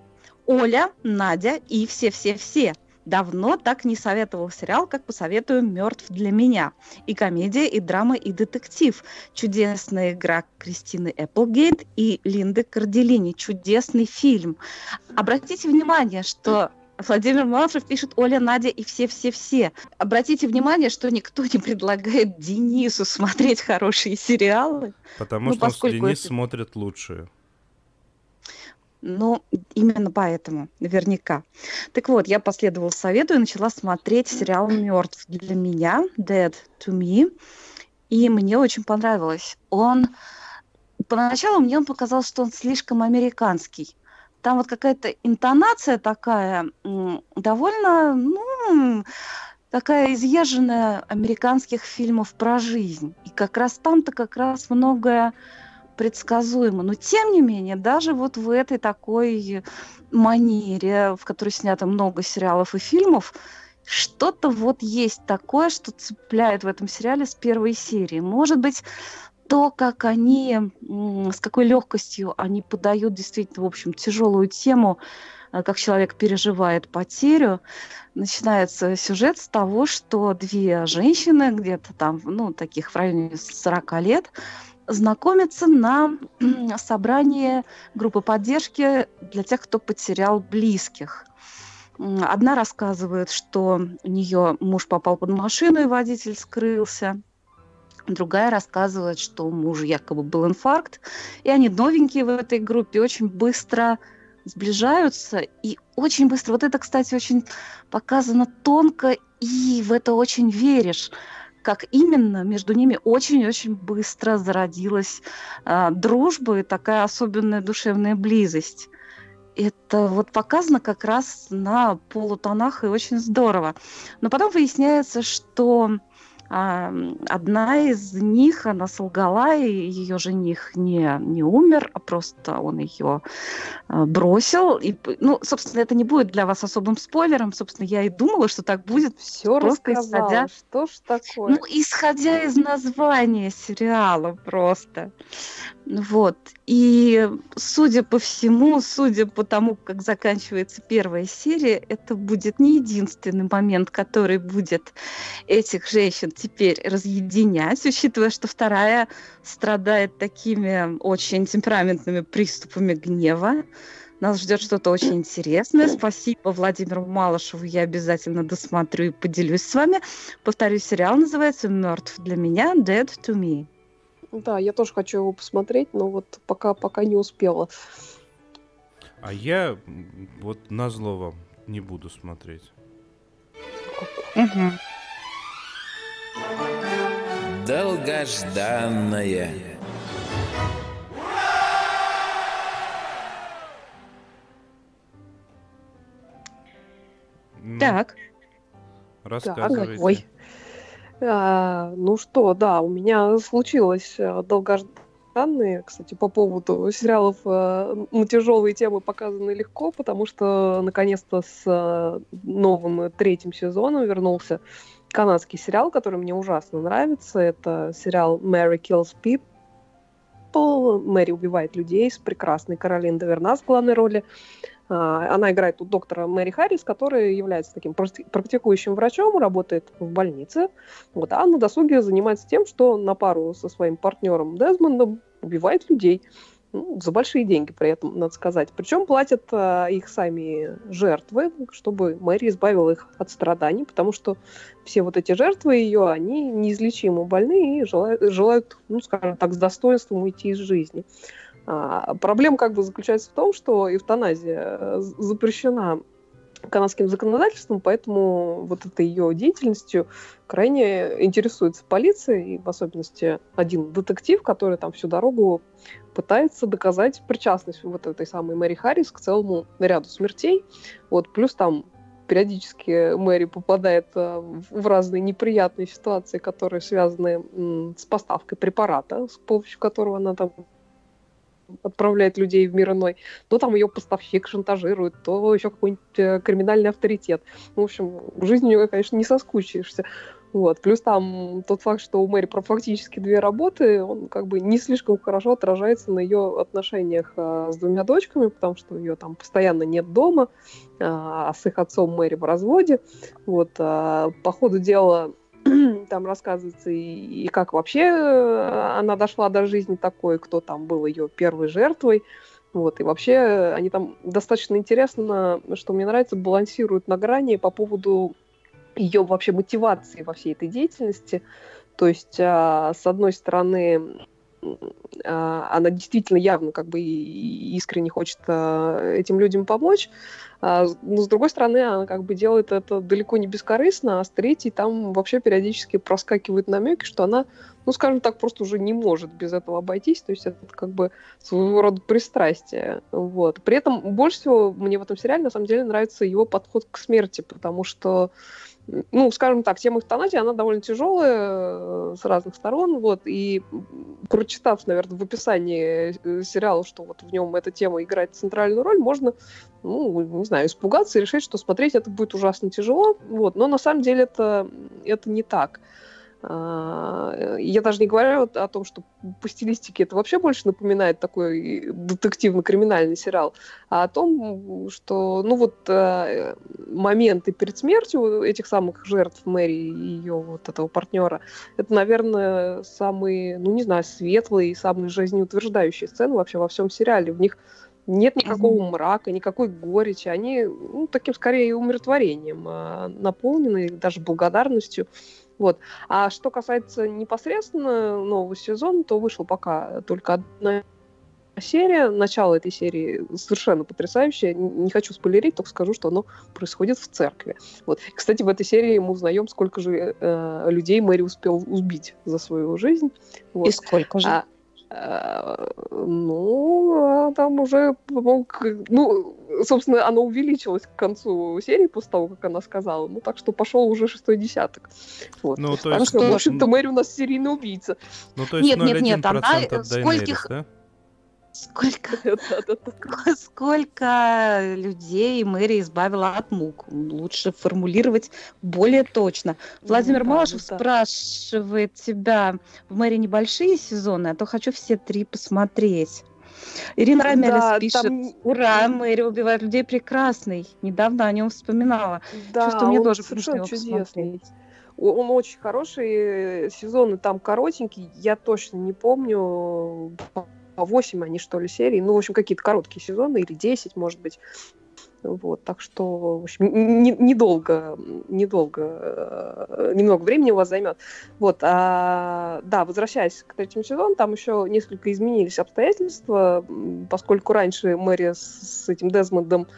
Оля, Надя и все-все-все. Давно так не советовал сериал, как посоветую «Мертв для меня». И комедия, и драма, и детектив. Чудесная игра Кристины Эпплгейт и Линды Карделини. Чудесный фильм. Обратите внимание, что Владимир Малышев пишет Оля, Надя и все-все-все. Обратите внимание, что никто не предлагает Денису смотреть хорошие сериалы. Потому Ну, что поскольку Денис это- смотрит лучшие. Ну, именно поэтому, наверняка. Так вот, я последовала совету и начала смотреть сериал «Мертв для меня», «Dead to me», и мне очень понравилось. Он... Поначалу мне он показался, что он слишком американский. Там вот какая-то интонация такая довольно, ну, такая изъезженная американских фильмов про жизнь. И как раз там-то как раз многое предсказуемо. Но тем не менее, даже вот в этой такой манере, в которой снято много сериалов и фильмов, что-то вот есть такое, что цепляет в этом сериале с первой серии. Может быть, то, как они, с какой легкостью они подают действительно, в общем, тяжелую тему, э, как человек переживает потерю. Начинается сюжет с того, что две женщины, где-то там, ну, таких в районе 40 лет, знакомятся на собрании группы поддержки для тех, кто потерял близких. Одна рассказывает, что у нее муж попал под машину и водитель скрылся. Другая рассказывает, что у мужа якобы был инфаркт, и они новенькие в этой группе очень быстро сближаются и очень быстро. Вот это, кстати, очень показано тонко, и в это очень веришь как именно между ними очень-очень быстро зародилась а, дружба и такая особенная душевная близость. Это вот показано как раз на полутонах и очень здорово. Но потом выясняется, что одна из них, она солгала, и ее жених не, не умер, а просто он ее а, бросил. И, ну, собственно, это не будет для вас особым спойлером. Собственно, я и думала, что так будет. Все Просто рассказала. исходя- Что ж такое? Ну, исходя из названия сериала просто. Вот. И, судя по всему, судя по тому, как заканчивается первая серия, это будет не единственный момент, который будет этих женщин теперь разъединять, учитывая, что вторая страдает такими очень темпераментными приступами гнева. Нас ждет что-то очень интересное. Спасибо Владимиру Малышеву. Я обязательно досмотрю и поделюсь с вами. Повторюсь, сериал называется «Мертв для меня. Dead to me». Да, я тоже хочу его посмотреть, но вот пока, пока не успела. А я вот на зло вам не буду смотреть. Мгм. Долгожданная. Ну, Так, Рассказывайте. Ой. А, ну что, да, у меня случилось э, долгожданные, кстати, по поводу сериалов э, ну, тяжелые темы показаны легко, потому что наконец-то с э, новым третьим сезоном вернулся канадский сериал, который мне ужасно нравится. Это сериал Mary Kills People. Мэри убивает людей с прекрасной Каролин Довернас в главной роли. А, Она играет тут доктора Мэри Харрис, которая является таким практи- практикующим врачом, работает в больнице. Вот, а на досуге занимается тем, что на пару со своим партнером Дезмондом убивает людей. Ну, за большие деньги при этом, надо сказать. Причем платят а, их сами жертвы, чтобы Мэри избавила их от страданий, потому что все вот эти жертвы ее, они неизлечимо больны и желают, желают ну, скажем так, с достоинством уйти из жизни. А, проблема как бы заключается в том, что эвтаназия э, запрещена канадским законодательством, поэтому вот этой ее деятельностью крайне интересуется полиция, и в особенности один детектив, который там всю дорогу пытается доказать причастность вот этой самой Мэри Харрис к целому ряду смертей. Вот, плюс там периодически Мэри попадает э, в разные неприятные ситуации, которые связаны с поставкой препарата, с помощью которого она там отправляет людей в мир иной, то там ее поставщик шантажирует, то еще какой-нибудь э, криминальный авторитет. Ну, в общем, жизнь у нее, конечно, не соскучишься. Вот. Плюс там тот факт, что у Мэри фактически две работы, он как бы не слишком хорошо отражается на ее отношениях а, с двумя дочками, потому что ее там постоянно нет дома, а с их отцом Мэри в разводе. Вот. А, по ходу дела там рассказывается и, и как вообще э, она дошла до жизни такой, кто там был ее первой жертвой. Вот, и вообще они там достаточно интересно, что мне нравится, балансируют на грани по поводу ее вообще мотивации во всей этой деятельности. То есть, а, с одной стороны, она действительно явно как бы искренне хочет а, этим людям помочь, а, но с другой стороны она как бы делает это далеко не бескорыстно, а с третьей там вообще периодически проскакивают намеки, что она, ну скажем так, просто уже не может без этого обойтись, то есть это как бы своего рода пристрастие. Вот. При этом больше всего мне в этом сериале на самом деле нравится его подход к смерти, потому что ну, скажем так, тема эвтаназии, она довольно тяжелая э, с разных сторон, вот, и прочитав, наверное, в описании э, сериала, что вот в нем эта тема играет центральную роль, можно, ну, не знаю, испугаться и решить, что смотреть это будет ужасно тяжело, вот, но на самом деле это, это не так. А, я даже не говорю о том, что по стилистике это вообще больше напоминает такой детективно-криминальный сериал, а о том, что, ну вот, э, моменты перед смертью этих самых жертв Мэри и ее вот этого партнера, это, наверное, самые, ну не знаю, светлые и самые жизнеутверждающие сцены вообще во всем сериале. В них нет никакого мрака, никакой горечи. Они ну, таким скорее умиротворением а, наполнены, даже благодарностью. Вот. А что касается непосредственно нового сезона, то вышел пока только одна серия. Начало этой серии совершенно потрясающее. Не хочу спойлерить, только скажу, что оно происходит в церкви. Вот. Кстати, в этой серии мы узнаем, сколько же э, людей Мэри успел убить за свою жизнь. Вот. И сколько же? А, ну, а там уже, ну, собственно, оно увеличилось к концу серии после того, как она сказала. Ну, так что пошел уже шестой десяток. Вот. Ну, то есть... Так что, в общем-то, Мэри у нас серийный убийца. Ну, то есть нет, нет, нет, она скольких... да? Сколько, сколько людей Мэри избавила от мук? Лучше формулировать более точно. Владимир ну, Малышев да, спрашивает тебя, в Мэри небольшие сезоны, а то хочу все три посмотреть. Ирина Рамелис да, пишет, там... ура, Мэри убивает людей прекрасный. Недавно о нем вспоминала. Да, Чувствую, мне тоже совершенно чудесный. Он очень хороший, сезоны там коротенькие, я точно не помню, по 8 они, что ли, серии. Ну, в общем, какие-то короткие сезоны, или 10, может быть. Вот, так что, в общем, не, недолго, недолго, э, немного времени у вас займет. Вот, а, да, возвращаясь к третьему сезону, там еще несколько изменились обстоятельства, поскольку раньше Мэри с, с этим Дезмондом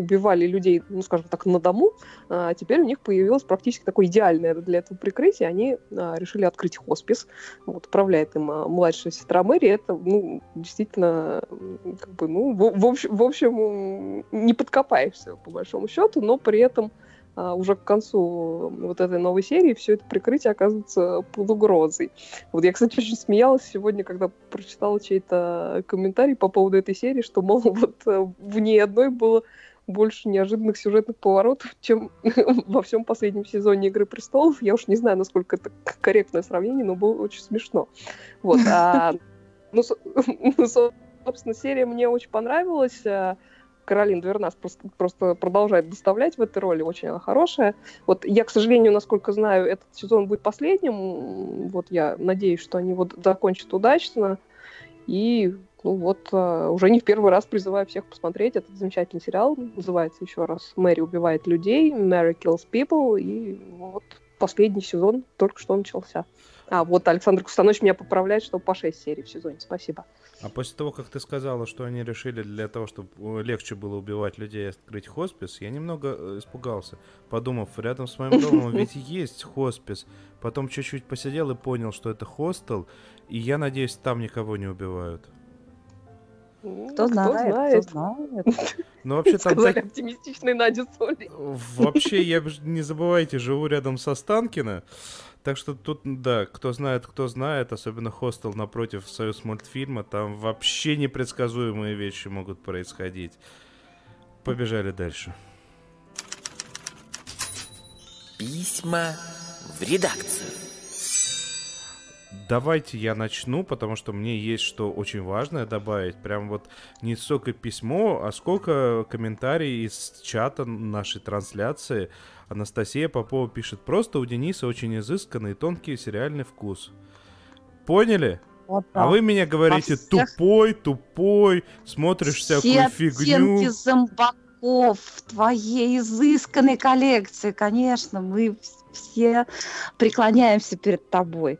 убивали людей, ну, скажем так, на дому, а теперь у них появилось практически такое идеальное для этого прикрытие. Они а, решили открыть хоспис. Вот, управляет им а, младшая сестра Мэри. Это, ну, действительно, как бы, ну, в, в, общем, в общем, не подкопаешься, по большому счету, но при этом а, уже к концу вот этой новой серии все это прикрытие оказывается под угрозой. Вот я, кстати, очень смеялась сегодня, когда прочитала чей-то комментарий по поводу этой серии, что, мол, вот э, в ней одной было больше неожиданных сюжетных поворотов, чем во всем последнем сезоне «Игры престолов». Я уж не знаю, насколько это корректное сравнение, но было очень смешно. Вот. А, ну, ну собственно, серия мне очень понравилась. А, Каролин Двернас просто, просто продолжает доставлять в этой роли, очень она хорошая. Вот я, к сожалению, насколько знаю, этот сезон будет последним. Вот я надеюсь, что они вот закончат удачно. И ну вот, э, уже не в первый раз призываю всех посмотреть этот замечательный сериал. Называется еще раз «Мэри убивает людей», «Mary kills people». И вот последний сезон только что начался. А, вот Александр Кустанович меня поправляет, что по 6 серий в сезоне. Спасибо. А после того, как ты сказала, что они решили для того, чтобы легче было убивать людей, открыть хоспис, я немного э, испугался, подумав, рядом с моим домом ведь есть хоспис. Потом чуть-чуть посидел и понял, что это хостел, и я надеюсь, там никого не убивают. Кто знает, кто знает. Ну, вообще там... Сказали так- оптимистичной Надя Соли. Вообще, я не забывайте, живу рядом со Станкино. Так что тут, да, кто знает, кто знает, особенно хостел напротив Союз мультфильма, там вообще непредсказуемые вещи могут происходить. Побежали дальше. Письма в редакцию. Давайте я начну, потому что мне есть что очень важное добавить. Прям вот не столько письмо, а сколько комментарий из чата нашей трансляции. Анастасия Попова пишет, просто у Дениса очень изысканный и тонкий сериальный вкус. Поняли? Вот А вы меня говорите всех- тупой, тупой, смотришь Все всякую оттенки фигню. зомбаков в твоей изысканной коллекции, конечно, мы все преклоняемся перед тобой.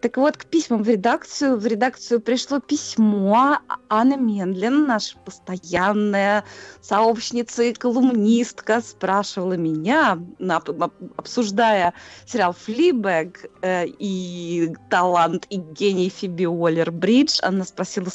Так вот, к письмам в редакцию. В редакцию пришло письмо Анны Мендлин, наша постоянная сообщница и колумнистка, спрашивала меня, обсуждая сериал «Флибэг» э, и талант и гений Фиби Уоллер-Бридж, она спросила,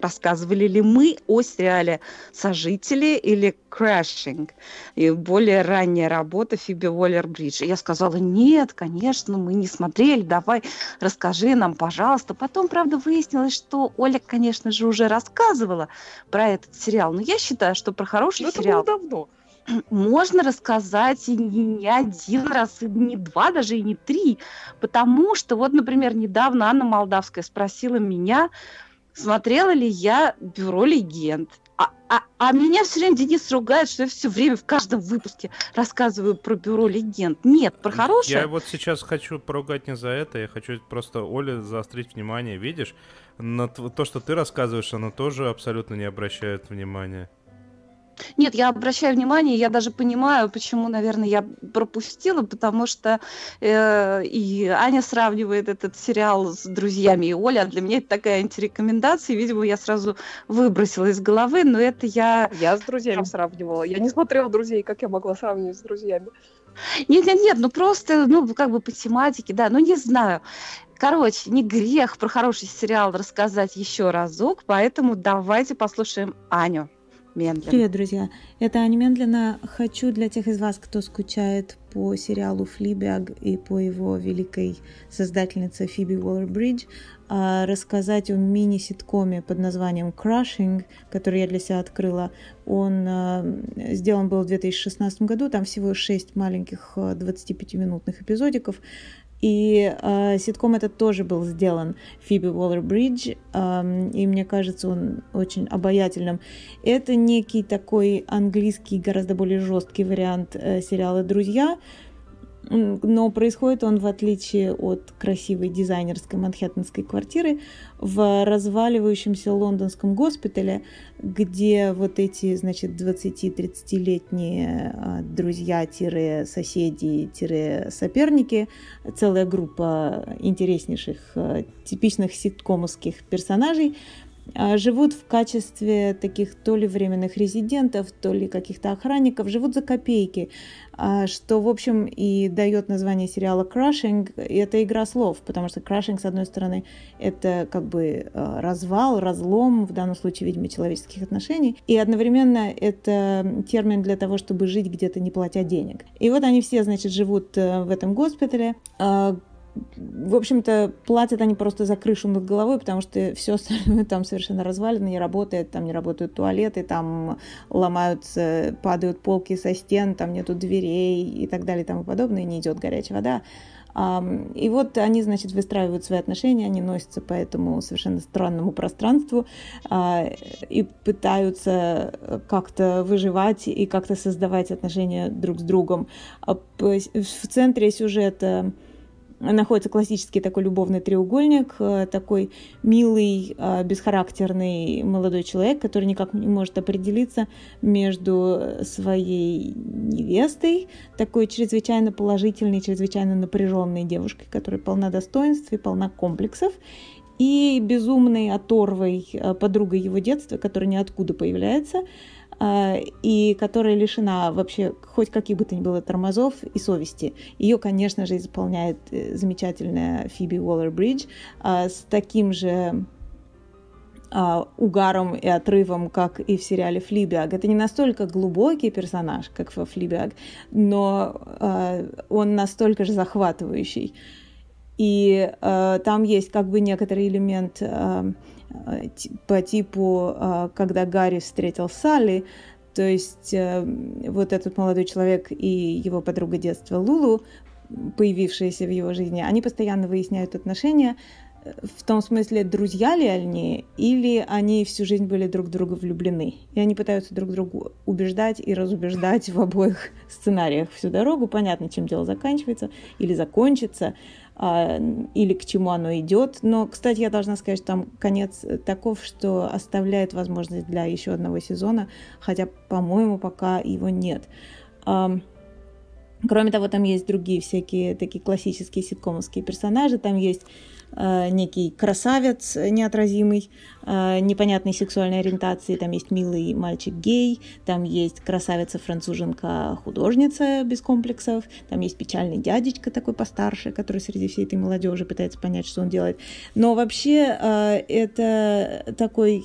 рассказывали ли мы о сериале «Сожители» или «Crashing» и более ранняя работа Фиби Уоллер-Бридж. Я сказала, нет, конечно, мы не смотрели, давай расскажи нам, пожалуйста. Потом, правда, выяснилось, что Оля, конечно же, уже рассказывала про этот сериал, но я считаю, что про хороший это сериал было давно. можно рассказать и не, не один раз, и не два, даже и не три. Потому что, вот, например, недавно Анна Молдавская спросила меня, смотрела ли я «Бюро легенд». А, а- а меня все время Денис ругает, что я все время в каждом выпуске рассказываю про бюро легенд. Нет, про хорошее. Я вот сейчас хочу поругать не за это, я хочу просто Оле заострить внимание. Видишь, на то, что ты рассказываешь, она тоже абсолютно не обращает внимания. Нет, я обращаю внимание, я даже понимаю, почему, наверное, я пропустила, потому что э, и Аня сравнивает этот сериал с друзьями, и Оля, а для меня это такая антирекомендация, видимо, я сразу выбросила из головы, но это я... Я с друзьями сравнивала. Я не смотрела друзей, как я могла сравнивать с друзьями. Нет, нет, нет, ну просто, ну, как бы по тематике, да, ну не знаю. Короче, не грех про хороший сериал рассказать еще разок, поэтому давайте послушаем Аню Мендлин. Привет, друзья! Это Аня Мендлина. Хочу для тех из вас, кто скучает по сериалу «Флибяг» и по его великой создательнице Фиби Уоллер-Бридж, а, рассказать о мини-ситкоме под названием «Crushing», который я для себя открыла. Он а, сделан был в 2016 году, там всего 6 маленьких а, 25-минутных эпизодиков. И э, ситком этот тоже был сделан Фиби Уоллер-Бридж, эм, и мне кажется, он очень обаятельным. Это некий такой английский, гораздо более жесткий вариант э, сериала «Друзья», но происходит он, в отличие от красивой дизайнерской манхэттенской квартиры, в разваливающемся лондонском госпитале, где вот эти, значит, 20-30-летние а, друзья-соседи-соперники, целая группа интереснейших, а, типичных ситкомовских персонажей, живут в качестве таких то ли временных резидентов, то ли каких-то охранников, живут за копейки, а, что, в общем, и дает название сериала «Крашинг». И это игра слов, потому что крашинг, с одной стороны, это как бы а, развал, разлом, в данном случае, видимо, человеческих отношений, и одновременно это термин для того, чтобы жить где-то не платя денег. И вот они все, значит, живут э, в этом госпитале, а, в общем-то, платят они просто за крышу над головой, потому что все остальное там совершенно развалено, не работает, там не работают туалеты, там ломаются, падают полки со стен, там нету дверей и так далее и тому подобное, не идет горячая вода. И вот они, значит, выстраивают свои отношения, они носятся по этому совершенно странному пространству а, и пытаются как-то выживать и как-то создавать отношения друг с другом. А В центре сюжета находится классический такой любовный треугольник, э, такой милый, э, бесхарактерный молодой человек, который никак не может определиться между своей невестой, такой чрезвычайно положительной, чрезвычайно напряженной девушкой, которая полна достоинств и полна комплексов, и безумной оторвой э, подругой его детства, которая ниоткуда появляется – и которая лишена вообще хоть каких бы то ни было тормозов и совести. Ее, конечно же, исполняет э, замечательная Фиби Уоллер-Бридж а, с таким же а, угаром и отрывом, как и в сериале Флибиаг. Это не настолько глубокий персонаж, как во Флибиаг, но он настолько же захватывающий. И там есть как бы некоторый элемент по типу, э, когда Гарри встретил Салли, то есть э, вот этот молодой человек и его подруга детства Лулу, появившиеся в его жизни, они постоянно выясняют отношения, в том смысле, друзья ли они, или они всю жизнь были друг друга влюблены. И они пытаются друг друга убеждать и разубеждать в обоих сценариях всю дорогу. Понятно, чем дело заканчивается или закончится. А, или к чему оно идет. Но, кстати, я должна сказать, что там конец таков, что оставляет возможность для еще одного сезона, хотя, по-моему, пока его нет. Кроме того, там есть другие всякие такие классические ситкомовские персонажи. Там есть некий красавец неотразимый, э, непонятной сексуальной ориентации, там есть милый мальчик гей, там есть красавица-француженка-художница без комплексов, там есть печальный дядечка такой постарше, который среди всей этой молодежи пытается понять, что он делает. Но вообще э, это такой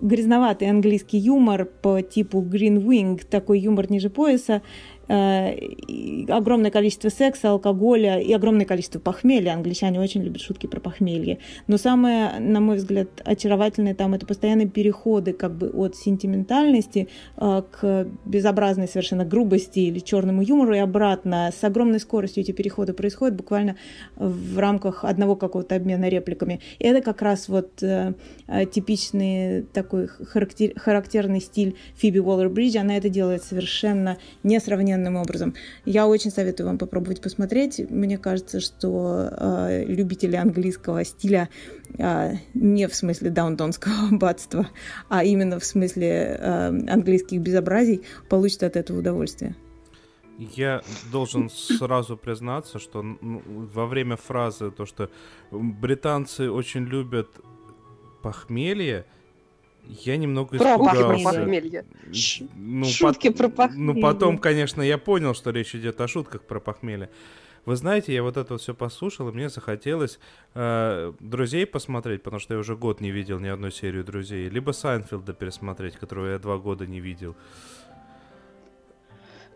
грязноватый английский юмор по типу Green Wing, такой юмор ниже пояса, Э, огромное количество секса, алкоголя и огромное количество похмелья. Англичане очень любят шутки про похмелье. Но самое, на мой взгляд, очаровательное там это постоянные переходы как бы от сентиментальности э, к безобразной совершенно грубости или черному юмору и обратно. С огромной скоростью эти переходы происходят буквально в рамках одного какого-то обмена репликами. И это как раз вот э, типичный такой характер, характерный стиль Фиби Уоллер-Бридж. Она это делает совершенно несравненно несомненным образом. Я очень советую вам попробовать посмотреть. Мне кажется, что э, любители английского стиля э, не в смысле даунтонского аббатства, а именно в смысле э, английских безобразий получат от этого удовольствие. Я должен сразу признаться, что ну, во время фразы то, что британцы очень любят похмелье, я немного про испугался. похмелье. Ну, Шутки по... про похмелье. Ну, потом, конечно, я понял, что речь идет о шутках про похмелье. Вы знаете, я вот это вот все послушал, и мне захотелось э, друзей посмотреть, потому что я уже год не видел ни одной серию друзей, либо Сайнфилда пересмотреть, которого я два года не видел.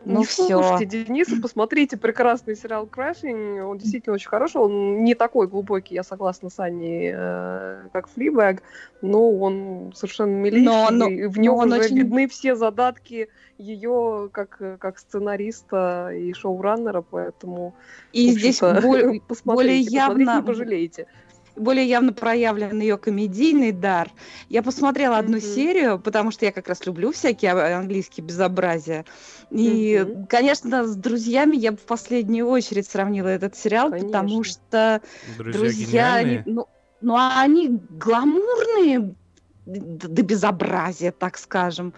Ну, все. Слушайте, Денис, посмотрите прекрасный сериал Crashing. Он действительно очень хороший. Он не такой глубокий, я согласна с Аней, э, как Флибэг, но он совершенно милейший. Но, но, и в нем уже очень... видны все задатки ее как, как сценариста и шоураннера, поэтому... И здесь более, более явно... не пожалеете более явно проявлен ее комедийный дар. Я посмотрела одну mm-hmm. серию, потому что я как раз люблю всякие английские безобразия. И, mm-hmm. конечно, с друзьями я бы в последнюю очередь сравнила этот сериал, конечно. потому что друзья, друзья они, ну, ну, они гламурные до безобразия, так скажем.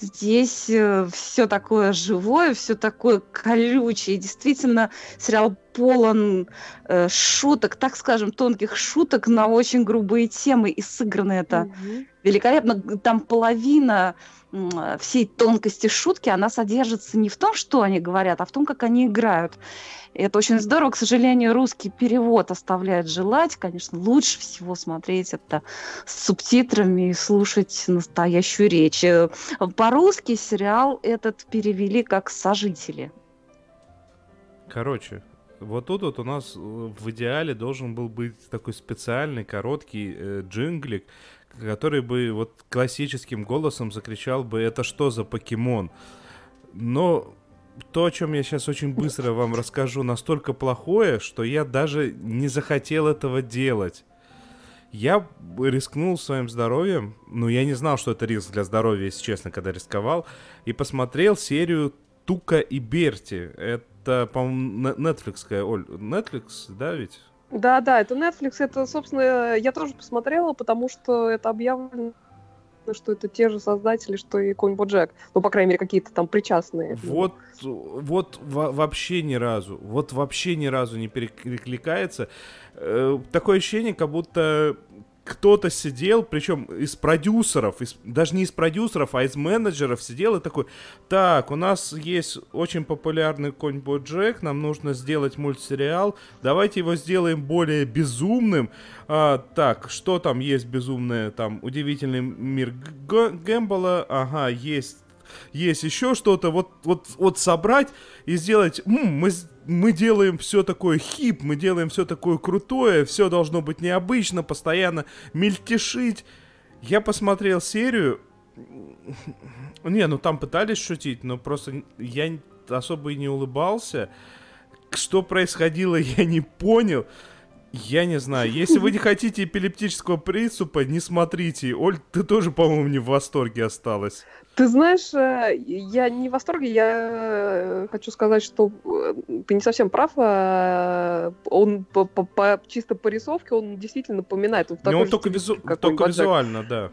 Здесь э, все такое живое, все такое колючее. Действительно, сериал полон э, шуток, так скажем, тонких шуток на очень грубые темы. И сыграно это mm-hmm. великолепно. Там половина всей тонкости шутки, она содержится не в том, что они говорят, а в том, как они играют. И это очень здорово. К сожалению, русский перевод оставляет желать. Конечно, лучше всего смотреть это с субтитрами и слушать настоящую речь. Э, по-русски сериал этот перевели как «Сожители». Короче, вот тут вот у нас э, в идеале должен был быть такой специальный короткий э, джинглик, который бы вот классическим голосом закричал бы «Это что за покемон?». Но то, о чем я сейчас очень быстро вам расскажу, настолько плохое, что я даже не захотел этого делать. Я рискнул своим здоровьем, ну, я не знал, что это риск для здоровья, если честно, когда рисковал, и посмотрел серию Тука и Берти. Это по-моему, Netflix, Оль. Netflix, да, ведь? Да, да, это Netflix. Это, собственно, я тоже посмотрела, потому что это объявлено что это те же создатели, что и Конь Боджек. Ну, по крайней мере, какие-то там причастные. Вот, вот вообще ни разу, вот вообще ни разу не перекликается. Э, такое ощущение, как будто кто-то сидел, причем из продюсеров, из, даже не из продюсеров, а из менеджеров сидел и такой, так, у нас есть очень популярный конь Боджек, нам нужно сделать мультсериал, давайте его сделаем более безумным. А, так, что там есть безумное, там, удивительный мир Гэмбола, ага, есть есть еще что-то, вот, вот, вот собрать и сделать, м-м, мы мы делаем все такое хип, мы делаем все такое крутое, все должно быть необычно, постоянно мельтешить. Я посмотрел серию. Не, ну там пытались шутить, но просто я особо и не улыбался. Что происходило, я не понял. Я не знаю. Если вы не хотите эпилептического приступа, не смотрите. Оль, ты тоже, по-моему, не в восторге осталась. Ты знаешь, э, я не в восторге, я э, хочу сказать, что э, ты не совсем прав. Он по, по, по, чисто по рисовке он действительно напоминает. Он, Но он только, визу... только визуально, да.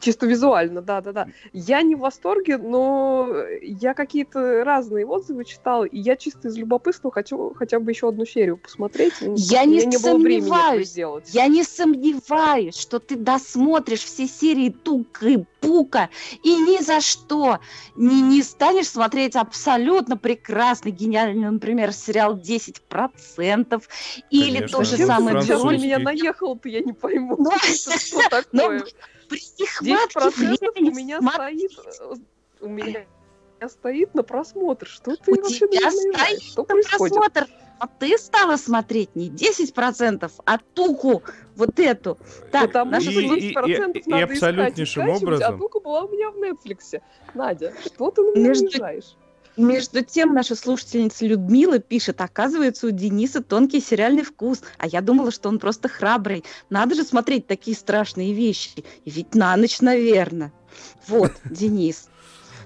Чисто визуально, да-да-да. Я не в восторге, но я какие-то разные отзывы читала, и я чисто из любопытства хочу хотя бы еще одну серию посмотреть. Я не, не сомневаюсь, я не сомневаюсь, что ты досмотришь все серии Тука и Пука, и ни за что не, не станешь смотреть абсолютно прекрасный, гениальный, например, сериал «10%», или Конечно. то же самое... На меня наехал-то, я не пойму, ну, что такое при нехватке времени у меня стоит э, у меня стоит на просмотр. Что ты у тебя стоит что на происходит? просмотр. А ты стала смотреть не 10%, а туку вот эту. Так, Потому что 10% и, и, и, и абсолютнейшим искать, образом. А тука была у меня в Netflix. Надя, что ты на меня Между... уезжаешь? Между тем, наша слушательница Людмила пишет, оказывается, у Дениса тонкий сериальный вкус, а я думала, что он просто храбрый. Надо же смотреть такие страшные вещи. И ведь на ночь, наверное. Вот, Денис.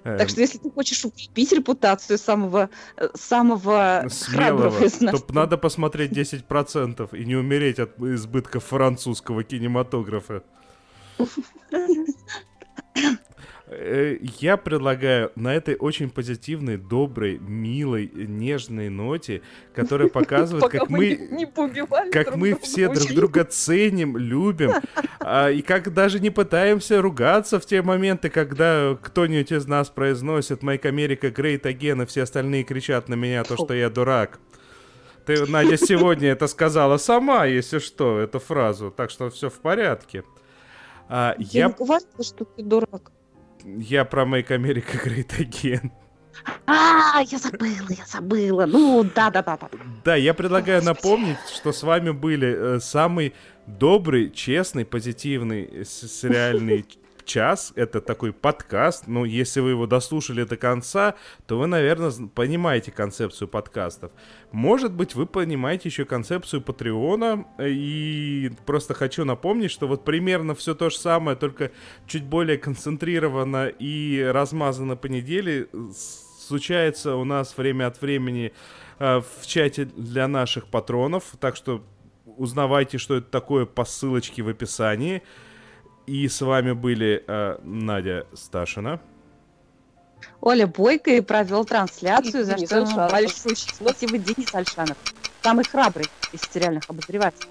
Так что, если ты хочешь укрепить репутацию самого, э, самого Смелого, из нас... то надо посмотреть 10% и не умереть от избытка французского кинематографа. Э, я предлагаю на этой очень позитивной, доброй, милой, нежной ноте, которая показывает, как мы, как мы все друг друга ценим, любим, а, и как даже не пытаемся ругаться в те моменты, когда кто-нибудь из нас произносит «Make America Great Again», и все остальные кричат на меня то, что я дурак. Ты, Надя, сегодня это сказала сама, если что, эту фразу, так что все в порядке. А, я, я не говорила, что ты дурак. Я про Make America Great Again. А, я забыла, я забыла. Ну, да-да-да. Да, я предлагаю напомнить, что с вами были э, самый добрый, честный, позитивный сериальный час. Это такой подкаст. Ну, если вы его дослушали до конца, то вы, наверное, понимаете концепцию подкастов. Может быть, вы понимаете еще концепцию Патреона. И просто хочу напомнить, что вот примерно все то же самое, только чуть более концентрировано и размазано по неделе, случается у нас время от времени э, в чате для наших патронов. Так что узнавайте, что это такое по ссылочке в описании. И с вами были э, Надя Сташина. Оля Бойко и провел трансляцию, и за что большое спасибо Денис Альшанов. Самый храбрый из сериальных обозревателей.